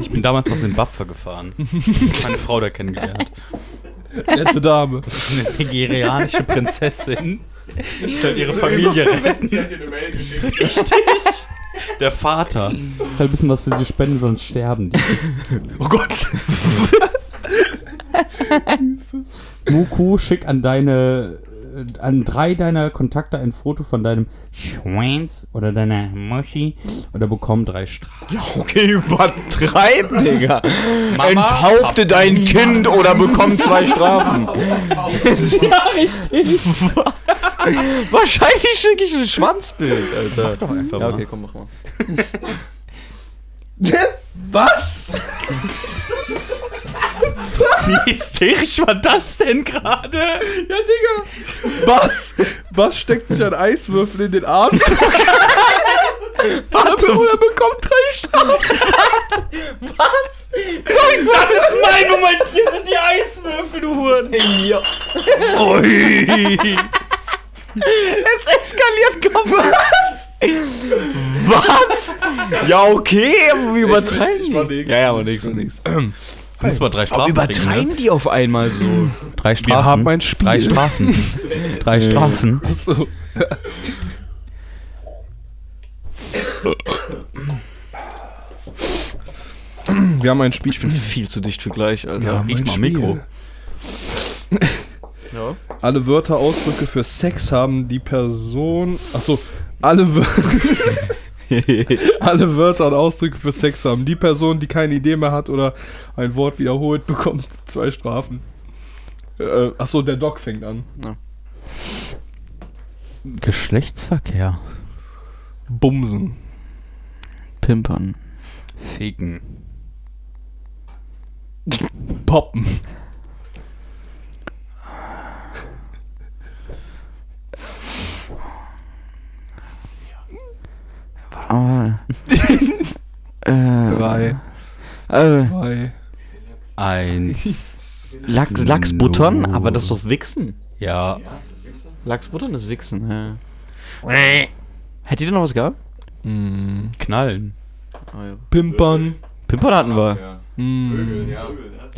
Ich bin damals nach Simbabwe gefahren. Meine Frau da kennengelernt. Nette Dame. Das ist eine nigerianische Prinzessin. Die soll ihre Familie retten. Die hat dir eine Mail geschickt. Richtig. Der Vater. Ich soll ein bisschen was für sie spenden, sonst sterben die. Oh Gott. Muku, schick an deine, an drei deiner Kontakte ein Foto von deinem Schwanz oder deiner Muschi oder bekomm drei Strafen. Okay, übertreib, Digga. Mama, Enthaupte dein Kind oder bekomm zwei Strafen. Ja, richtig. Was? Wahrscheinlich schicke ich ein Schwanzbild, Alter. Mach doch einfach Ja, mal. okay, komm, mach mal. Was? Wie hysterisch war das denn gerade? Ja, Digga. Was? Was steckt sich ein Eiswürfel in den Arm? Warte, oder bekommt drei Strafen? Das ist mein Moment. Hier sind die Eiswürfel, du Huren. Ja. Ui. Es eskaliert was? Was? Ja, okay, aber wir übertreiben. ich mach nix. Ja, ja, aber nix, aber nix. Du musst mal drei Strafen Aber bringen, übertreiben die auf einmal so? ne? Drei Strafen. Wir haben ein Spiel. Drei Strafen. Drei Strafen. Achso. Wir haben ein Spiel. Ich bin viel zu dicht für gleich, Alter. Ja, ich Spiel. Mikro. Ja. Alle Wörter, Ausdrücke für Sex haben die Person. Achso, alle, Wör alle Wörter und Ausdrücke für Sex haben. Die Person, die keine Idee mehr hat oder ein Wort wiederholt, bekommt zwei Strafen. Äh, achso, der Doc fängt an. Geschlechtsverkehr. Bumsen. Pimpern. Ficken. Poppen. Aber. äh, Drei, äh, zwei. Eins. Lachs, Lachsbuttern, aber das ist doch Wichsen. Ja. Lachsbuttern ist Wichsen, ja. Hättet ihr noch was gehabt? Mm, Knallen. Pimpern. Pimpern hatten wir. Ja. Mm, Ja.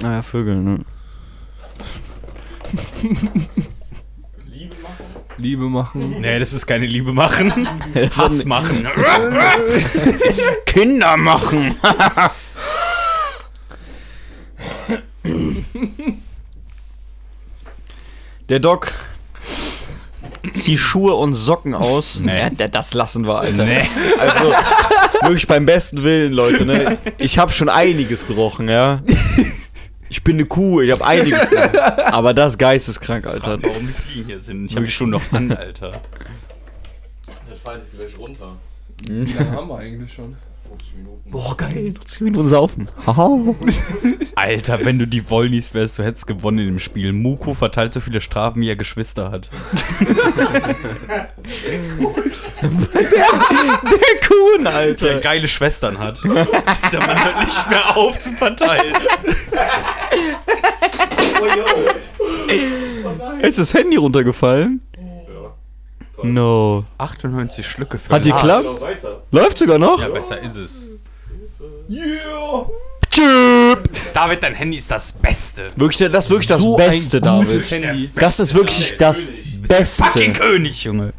Naja, Vögel, ne? Liebe machen. Nee, das ist keine Liebe machen. Hass machen. Kinder machen. Der Doc zieh Schuhe und Socken aus. Nee. Ja, das lassen wir, Alter. Nee. Also wirklich beim besten Willen, Leute. Ne? Ich habe schon einiges gerochen, ja. Ich bin eine Kuh, ich habe einiges gerochen. Aber das geisteskrank, Alter. Warum die Fliegen hier sind? Ich habe die schon noch an, Alter. Das fallen sie vielleicht runter. Ja, haben wir eigentlich schon. Boah, geil. Noch 10 Minuten saufen. Haha. Alter, wenn du die Wollnies wärst, du hättest gewonnen in dem Spiel. Muko verteilt so viele Strafen, wie er Geschwister hat. Der Kuhn, Der Alter. geile Schwestern hat. Der Mann hört nicht mehr auf zu verteilen. Ist das Handy runtergefallen? No. 98 Schlücke für Hat die geklappt? Läuft sogar noch? Ja, besser ist es. Tschüpp. David, dein Handy ist das Beste. Wirklich, das ist wirklich das So Beste, ein gutes David. Handy. Das ist wirklich das Fucking Beste. König, Junge.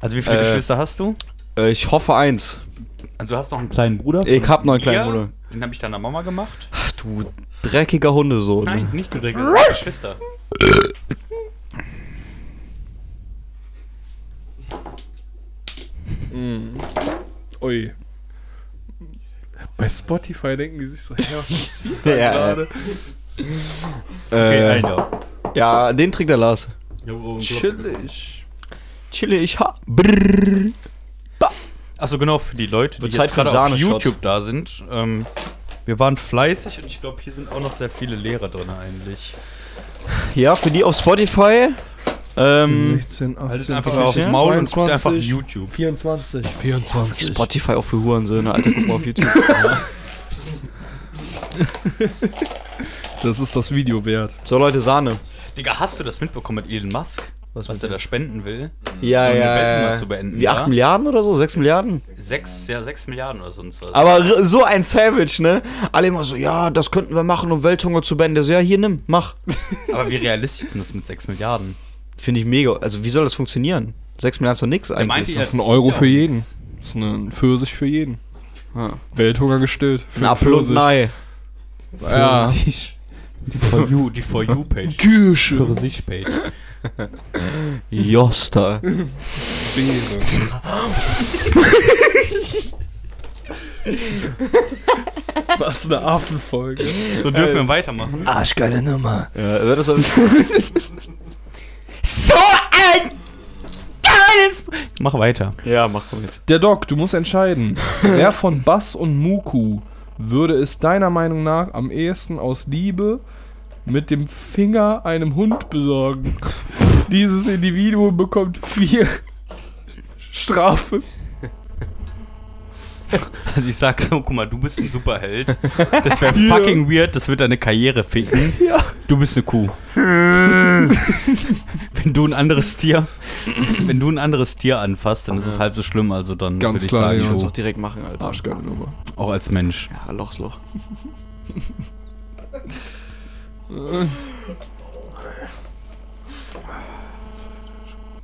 Also wie viele Äh, Geschwister hast du? Äh, Ich hoffe eins. Also du hast noch einen kleinen Bruder? Ich hab noch einen kleinen Bruder. Den habe ich deiner Mama gemacht. Ach, du dreckiger Hundesohn. Nein, nicht du Dreck, Geschwister. Ui. Bei Spotify denken die sich so, hey, was passiert da Ja, ja. gerade? Okay, Äh, ja, den trinkt der Lars. Chillig. Chillig. Ha. Brrr. Achso, genau, für die Leute, die jetzt gerade auf. YouTube da sind. Ähm, wir waren fleißig und ich glaube, hier sind auch noch sehr viele Lehrer drin eigentlich. Ja, für die auf Spotify. Ähm, 16, 18, Haltet einfach 20, aufs Maul und guckt einfach 22, YouTube. 24, 24. Spotify auch für Hurensöhne. Alter, guck mal auf YouTube. Das ist das Video wert. so, Leute, Sahne. Digga, hast du das mitbekommen mit Elon Musk? Was, mit der da spenden will? Ja, Um eine ja. Zu beenden, Wie 8 ja? Milliarden oder so? 6 Milliarden? Sechs, ja, sechs Milliarden oder sonst was. Aber so ein Savage, ne? Alle immer so, ja, das könnten wir machen, um Welthunger zu beenden. Der so, ja, hier, nimm, mach. Aber wie realistisch ist denn das mit sechs Milliarden? Finde ich mega. Also, wie soll das funktionieren? 6 Milliarden ist doch nix meinte eigentlich. ja, Das ist ein das Euro ja für jeden. nix. Das ist ein Pfirsich für jeden. Ja. Welthunger gestillt. Für Ein Apfel und Pfirsich. ein Ei. Ja. Die For You, die For You-Page. Kirsche. Für sich Page. Josta. Beere. Was eine Affenfolge. So dürfen wir weitermachen. Arschgeile Nummer. Ja, wird das so ein geiles... Mach weiter. ja, mach komm jetzt. Der Doc, du musst entscheiden. Wer von Bass und Muku würde es deiner Meinung nach am ehesten aus Liebe mit dem Finger einem Hund besorgen? Dieses Individuum bekommt vier Strafe. Also ich sag so, guck mal, du bist ein Superheld. Das wäre Ja. fucking weird, das wird deine Karriere ficken. Ja. Du bist eine Kuh. wenn du ein anderes Tier, wenn du ein anderes Tier anfasst, dann ist es halb so schlimm. Also dann Ganz würde ich klar, sagen, ja. So, auch direkt machen, Alter. Arschgeile Nummer. auch als Mensch. Ja, Lochsloch.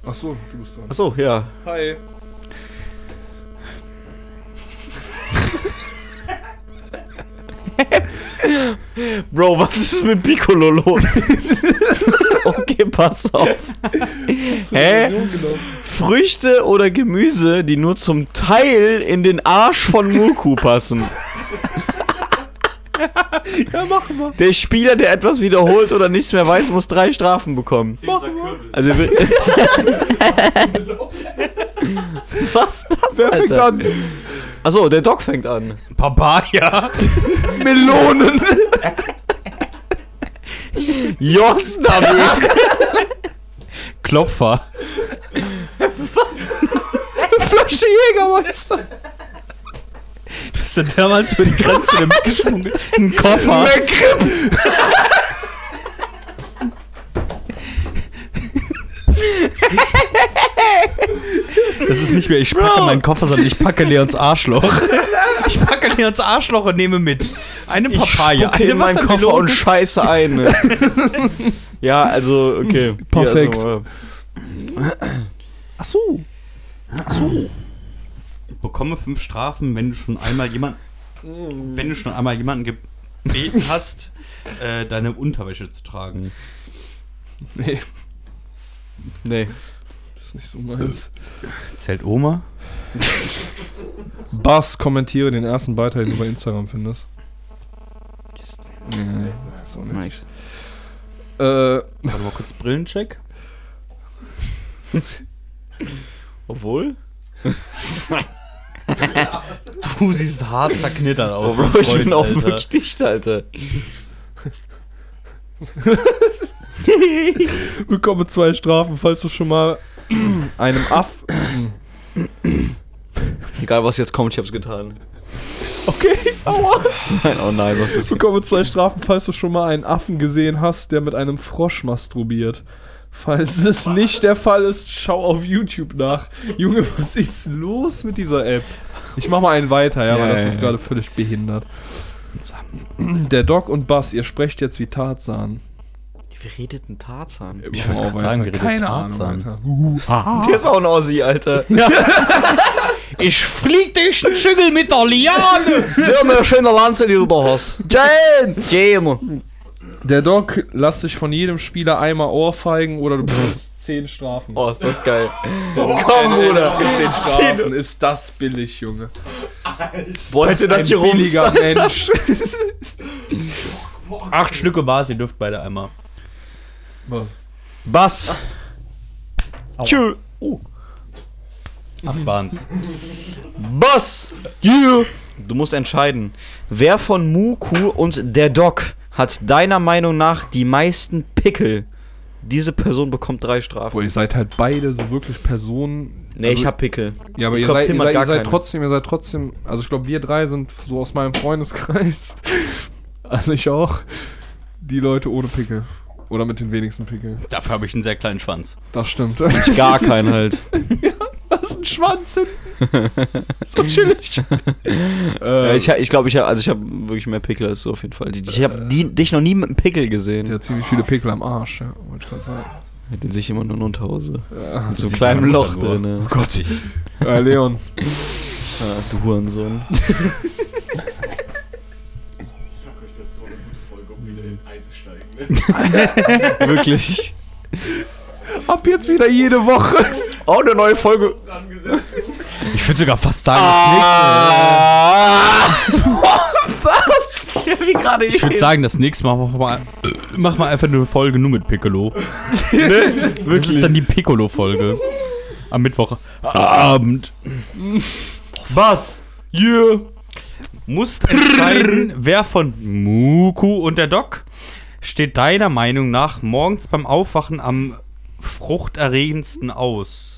Achso, du bist dran. Achso, ja. Hi. Bro, was ist mit Piccolo los? okay, pass auf. Hä? Früchte oder Gemüse, die nur zum Teil in den Arsch von Muku passen. Ja, mach mal. Der Spieler, der etwas wiederholt oder nichts mehr weiß, muss drei Strafen bekommen. Mach mal. Also Was ist das, Wer fängt Alter? an? Achso, der Doc fängt an. Papaya. Melonen. Josta, Klopfer. Flasche Jägermeister. Du hast ja damals über die Grenze mitgeschmuggelt. Ein Koffer. Das ist nicht mehr, ich packe meinen Koffer, sondern ich packe Leons Arschloch. Ich packe Leons Arschloch und nehme mit. Eine Ich Papaya, spucke eine in meinen Koffer und scheiße ein. ja, also, okay. Perfekt. Hier, also, Ach so. bekomme fünf Strafen, wenn du schon einmal jemand, wenn du schon einmal jemanden gebeten hast, äh, deine Unterwäsche zu tragen. Nee, nee. Ist nicht so meins. Zählt Oma? Bass, kommentiere den ersten Beitrag, den du bei Instagram findest. Nee, so nicht. Nice. Äh, Warte mal kurz Brillencheck. Obwohl? Du siehst hart zerknittert aus. Oh, Bro, ich bin auch Alter. wirklich dicht, Alter. Bekomme zwei Strafen, falls du schon mal einem Aff. Egal, was jetzt kommt, ich hab's getan. Okay, aua. Nein, oh nein, was ist Bekomme zwei Strafen, falls du schon mal einen Affen gesehen hast, der mit einem Frosch masturbiert. Falls es nicht der Fall ist, schau auf YouTube nach. Junge, was ist los mit dieser App? Ich mach mal einen weiter, ja, Ja, weil das ist gerade völlig behindert. Der Doc und Bass, ihr sprecht jetzt wie Tarzan. Wie redet ein Tarzan? Ich Mach wollte gerade sagen, weiter. wie redet Keine Ahnung, Tarzan? Alter. Der ist auch ein Ossi, Alter. Ich flieg dich Schüngel mit der Liane! So eine schöne Lanze, die du da hast. Jane! Jane! Der Doc lässt sich von jedem Spieler einmal ohrfeigen oder du bekommst 10 Strafen. Oh, ist das geil. Komm, Bruder. 10 Strafen. Ist das billig, Junge. Wollt ihr das hier billiger? Mensch. Acht Stücke ihr dürft beide einmal. Was? Bass. Tschö. Oh. Acht waren's. Bass. Yeah. Du musst entscheiden. Wer von Muku und der Doc hat deiner Meinung nach die meisten Pickel? Diese Person bekommt drei Strafen. Boah, ihr seid halt beide so wirklich Personen. Nee, also- ich hab Pickel. Ja, aber ich ihr, glaub, seid, Tim ihr, hat seid, gar ihr seid trotzdem, ihr seid trotzdem, also ich glaube, wir drei sind so aus meinem Freundeskreis. Also ich auch. Die Leute ohne Pickel. Oder mit den wenigsten Pickel. Dafür habe ich einen sehr kleinen Schwanz. Das stimmt. Gar keinen halt. Was ist ein Schwanz hinten? so chillig. Ja, äh, ich ich glaube, ich habe also ich habe wirklich mehr Pickel als du auf jeden Fall. Ich habe dich noch nie mit einem Pickel gesehen. der hat ziemlich viele Pickel am Arsch, ja, wollte ich gerade sagen. Den sehe ich immer nur in Unterhose. Ja. Mit so einem kleinen Loch drin. Oh Gott. Äh, Leon, Ja, du Hurensohn. Wirklich. ab jetzt wieder jede Woche. Oh, eine neue Folge. Angesetzt. Ich würde sogar fast sagen, Ah. Was? Ja, wie gerade ich würde sagen, das nächste Mal machen wir, mal, machen wir einfach eine Folge nur mit Piccolo. Das ist dann die Piccolo-Folge. Am Mittwochabend. Was? Yeah. Musst entscheiden, wer von Muku und der Doc steht deiner Meinung nach morgens beim Aufwachen am fruchterregendsten aus.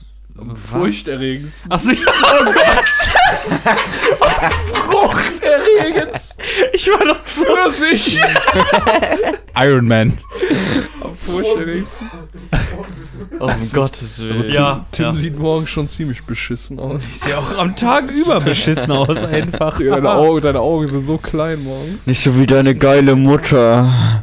Furchterregend. Achso, ja, oh Gott. Fruchterregend. Ich war doch so. Pfirsich. Iron Man. Am furchterregendsten. Oh, um Gottes Willen. Ja, Tim ja. sieht morgen schon ziemlich beschissen aus. Ich sehe auch am Tag über beschissen aus, einfach. Deine Augen, deine Augen sind so klein morgens. Nicht so wie deine geile Mutter.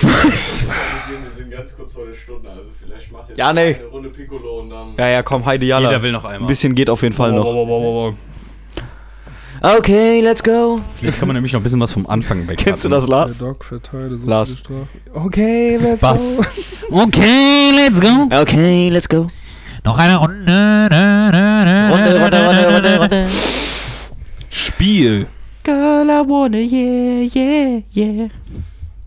Wir sind ganz kurz vor der Stunde, also vielleicht macht jetzt Ja, nee. eine Runde Piccolo und dann. Ja, ja, komm, Heidi Jalla. Jeder will noch einmal. Ein bisschen geht auf jeden Fall noch. noch. Okay, let's go. Vielleicht kann man nämlich noch ein bisschen was vom Anfang weg. Kennst du das, Der Lars? Doc verteile so Lars. Okay, Das let's Bass. go. Okay, let's go. Okay, let's go. Noch eine Runde. Runde, Runde, Runde, Runde, Runde. Spiel. Girl, I wanna, yeah, yeah, yeah.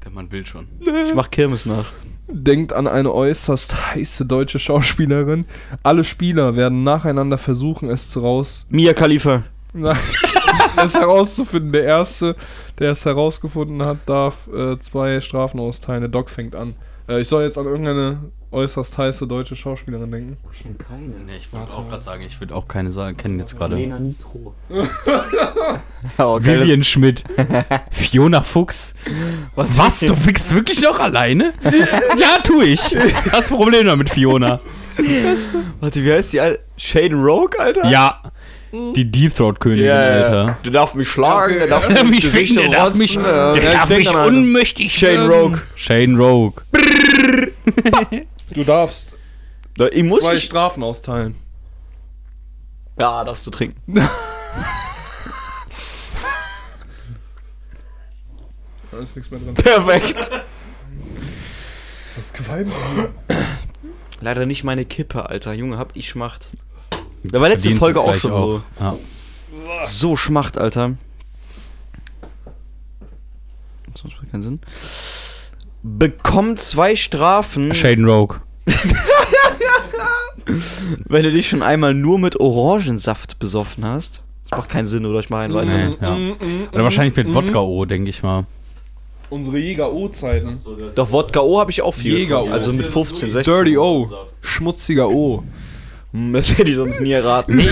Der Mann will schon. Ich mach Kirmes nach. Denkt an eine äußerst heiße deutsche Schauspielerin. Alle Spieler werden nacheinander versuchen, es zu raus... Mia Khalifa. Nein, es herauszufinden. Der Erste, der es herausgefunden hat, darf äh, zwei Strafen austeilen. Der Doc fängt an. Äh, ich soll jetzt an irgendeine äußerst heiße deutsche Schauspielerin denken. Nee, ich würde auch gerade sagen, ich würde auch keine sagen, kennen jetzt gerade. Nitro. oh, Vivian Schmidt. Fiona Fuchs. das- Was? Du fickst wirklich noch alleine? ja, tu ich. Das Problem damit Fiona. Warte, wie heißt die? Al- Shane Rogue, Alter? Ja. Die Deep Throat Königin, ja. Alter. Der darf mich schlagen, der darf Der mich mich ficken, der darf mich, der äh, ja, darf ich mich unmächtig Shane. Rogue. Shane Rogue. Du darfst Da- Ich muss zwei nicht. Strafen austeilen. Ja, darfst du trinken. Da ist nichts mehr drin. Perfekt. Das ist Qualm. Leider nicht meine Kippe, Alter. Junge, hab ich Schmacht. Da war letzte Folge auch schon so. Ja. So Schmacht, Alter. Sonst macht keinen Sinn. Bekommt zwei Strafen, Shane Rogue. wenn du dich schon einmal nur mit Orangensaft besoffen hast. Das macht keinen Sinn, oder ich mache einen weiter. Nee, ja. Oder wahrscheinlich mit Wodka O, denke ich mal. Unsere Jäger-O-Zeiten. Doch, Wodka O habe ich auch viel. Jäger. O. Also mit 15, 16. Dirty O. Schmutziger O. Hm, Das hätte ich sonst nie erraten.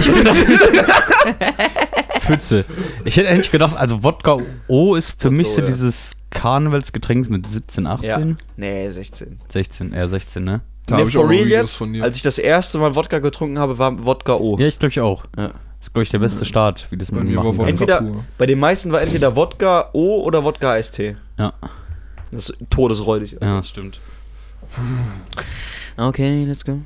Pfütze. Ich hätte eigentlich gedacht, also Wodka O ist für mich so ja. dieses Karnevalsgetränk mit 17, 18, ja. Nee, 16. 16, eher 16, ne? Da nee, ich for real jetzt, von dir. als ich das erste Mal Wodka getrunken habe, war Wodka O. Ja, ich glaube ich auch. Ja. Das ist, glaube ich, der beste Start, wie das Bei man mir war machen kann. Wodka Entweder, bei den meisten war entweder Wodka O oder Wodka Eistee. Ja, Das ist todesräudig. ja, das stimmt. Okay, let's go.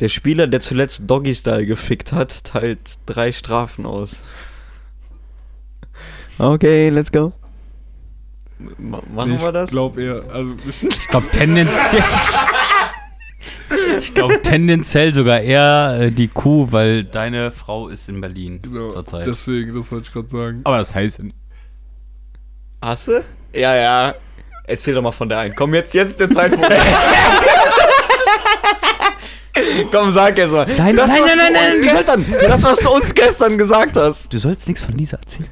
Der Spieler, der zuletzt Doggy Style gefickt hat, teilt drei Strafen aus. Okay, let's go. Ma machen ich wir das? glaub eher, also Ich glaube tendenziell. ich glaube tendenziell sogar eher äh, die Kuh, weil deine Frau ist in Berlin genau, zurzeit. deswegen, das wollte ich gerade sagen. Aber das heißt ja nicht. Hast du? Ja, ja. Erzähl doch mal von der einen. Komm, jetzt, jetzt ist der Zeitpunkt. Komm, sag jetzt mal. Nein, das, nein, nein, nein, nein, gestern, das, was du uns gestern gesagt hast. Du sollst nichts von Lisa erzählen.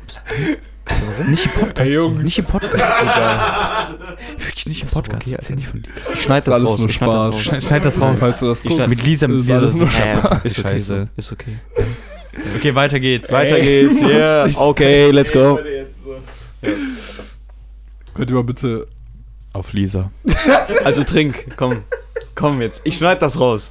Warum? Nicht im Podcast. Hey, Jungs. Nicht im Podcast. Wirklich nicht im Podcast. okay, Erzähl nicht von Lisa. Ich schneid das alles raus. nur Ich schneid das Spaß. raus. Schneid, das raus. Falls du das Ich guckst. Mit Lisa, mit ist Lisa. alles nur Ja, ist okay. Scheiße. Ist okay. Okay, weiter geht's. Weiter geht's. Yeah. Okay, let's go. Könnt ihr mal bitte. Auf Lisa. Also trink. Komm. Komm jetzt. Ich schneid das raus.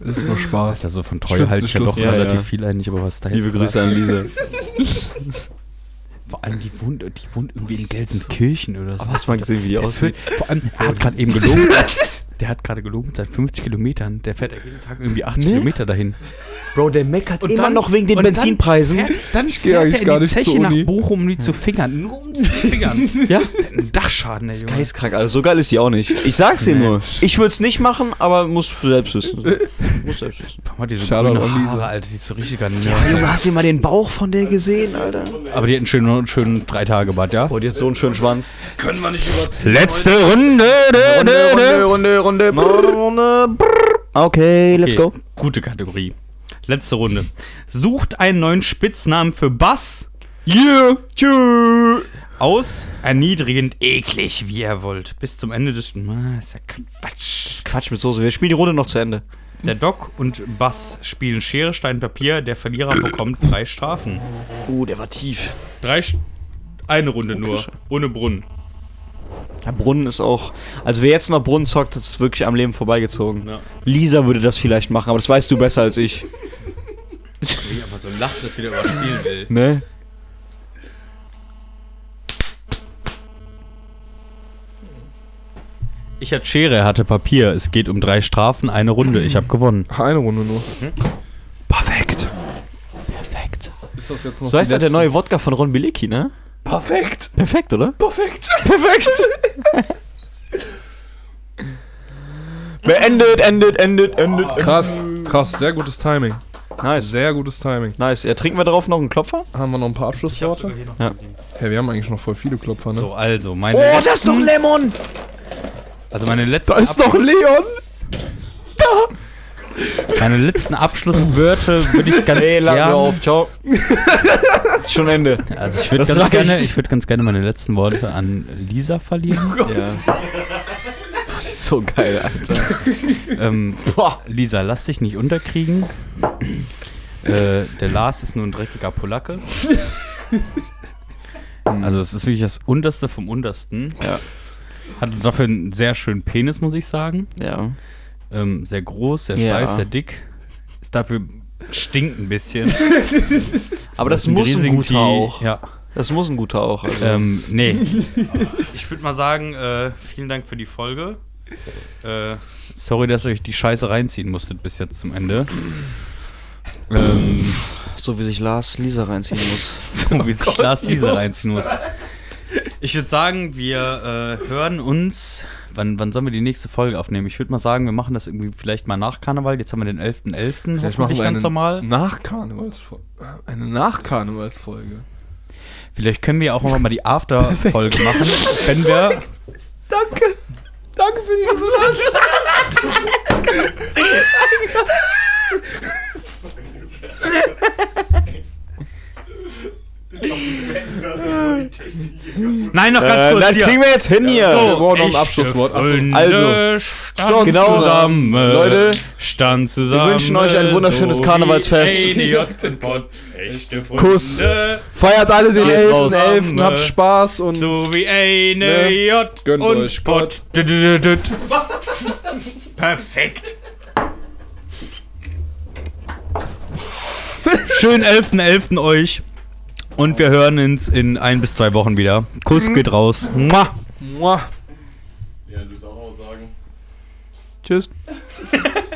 Ist nur Spaß. Also von Ich Treue find's halte ich ja nicht doch. Ja, relativ ja. viel eigentlich, aber was da jetzt Liebe gerade- Grüße an Lisa. Vor allem, die wohnt, die wohnt irgendwie in Gelsenkirchen oder so. Aber hast du mal gesehen, wie die aussieht? Vor allem, er hat gerade eben gelogen. Der hat gerade gelogen seinen 50 Kilometern. Der fährt ja jeden Tag irgendwie 8 Ne? Kilometer dahin. Bro, der meckert Und immer dann- noch wegen den und dann Benzinpreisen. Fährt, dann geh fährt er in gar die Zeche nach. Bochum, um die zu fingern. Nur um die zu fingern. Ja? Ein Dachschaden, ey, Junge. Geistkrank, also so geil ist die auch nicht. Ich sag's dir Nee. nur. Ich würde es nicht machen, aber muss selbst wissen. muss selbst wissen. Guck mal, diese grüne an Lisa. Haare, Alter, die ist so richtig gar Junge, hast du mal den Bauch von der gesehen, Alter? Aber die hat einen schönen, schönen drei Tage Bad, ja? Boah, die hat so einen schönen Schwanz. Können wir nicht überziehen. Letzte Runde. Runde, Runde, Runde, Runde, Runde. Okay, let's Okay, go. Gute Kategorie. Letzte Runde. Sucht einen neuen Spitznamen für Bass Yeah, tschüss. aus, erniedrigend, eklig, wie ihr wollt. Bis zum Ende des. Ah, ist ja Quatsch. Quatsch mit Soße. Wir spielen die Runde noch zu Ende. Der Doc und Bass spielen Schere, Stein, Papier. Der Verlierer bekommt drei Strafen. Uh, der war tief. Drei. St eine Runde nur. Ohne Brunnen. Ja, Brunnen ist auch. Also wer jetzt noch Brunnen zockt, das ist wirklich am Leben vorbeigezogen. Ja. Lisa würde das vielleicht machen, aber das weißt du besser als ich. Wie einfach so lacht, dass wieder überspielen will. Ne? Ich hatte Schere, er hatte Papier. Es geht um drei Strafen, eine Runde. Ich habe gewonnen. Ach, eine Runde nur. Perfekt. Perfekt. Ist das jetzt noch So heißt doch der neue Wodka von Ron Bilecki, ne? Perfekt. Perfekt, oder? Perfekt. Perfekt. Beendet, endet, endet, endet. Krass. Krass. Sehr gutes Timing. Nice. Sehr gutes Timing. Nice. Ja, trinken wir darauf noch einen Klopfer? Haben wir noch ein paar Abschlussworte? Ja. Hey, wir haben eigentlich noch voll viele Klopfer, ne? So, also, meine, Oh, letzten, das ist doch Lemon! also meine letzten, Da ist doch Leon! meine letzten Abschlusswörter würde ich ganz Ey, laden wir gerne. auf. Ciao. Schon Ende. Also ich würde ganz reicht. gerne, ich würde ganz gerne meine letzten Worte an Lisa verlieren. Ja. Das ist so geil, Alter. ähm, Boah. Lisa, lass dich nicht unterkriegen. äh, der Lars ist nur ein dreckiger Polacke. also es ist wirklich das Unterste vom Untersten. Ja. Hat dafür einen sehr schönen Penis, muss ich sagen. Ja. Ähm, sehr groß, sehr Ja. steif, sehr dick. Ist dafür stinkt ein bisschen. Aber das sind muss ein guter auch. Ja. Das muss ein guter auch. Also. Ähm, nee. ich würde mal sagen, äh, vielen Dank für die Folge. Äh, sorry, dass ihr euch die Scheiße reinziehen musstet bis jetzt zum Ende. Ähm, so wie sich Lars Lisa reinziehen muss. so wie sich Lars Lisa reinziehen muss. Ich würde sagen, wir äh, hören uns. Wann, wann sollen wir die nächste Folge aufnehmen? Ich würde mal sagen, wir machen das irgendwie vielleicht mal nach Karneval. Jetzt haben wir den 11.11. Vielleicht hoffentlich machen wir ganz normal. Nachkarnevalsfolge. Eine Nachkarnevalsfolge. Vielleicht können wir auch immer mal die After-Folge machen, wenn wir Danke. Danke für die Resonanz. Nein, noch ganz Äh, kurz das hier. kriegen wir jetzt hin hier. Wir brauchen noch ein Abschlusswort. Also, stand genau, zusammen. Leute, stand zusammen. wir wünschen euch ein wunderschönes so Karnevalsfest. Kuss. Feiert alle den Geht raus. 11.11. Habt Spaß und So wie eine Ne? J Gönnt und euch dü. Perfekt. Schönen 11.11. euch. Und wir hören uns in ein bis zwei Wochen wieder. Kuss geht raus. Mua. Mua. Ja, du auch noch was sagen? Tschüss.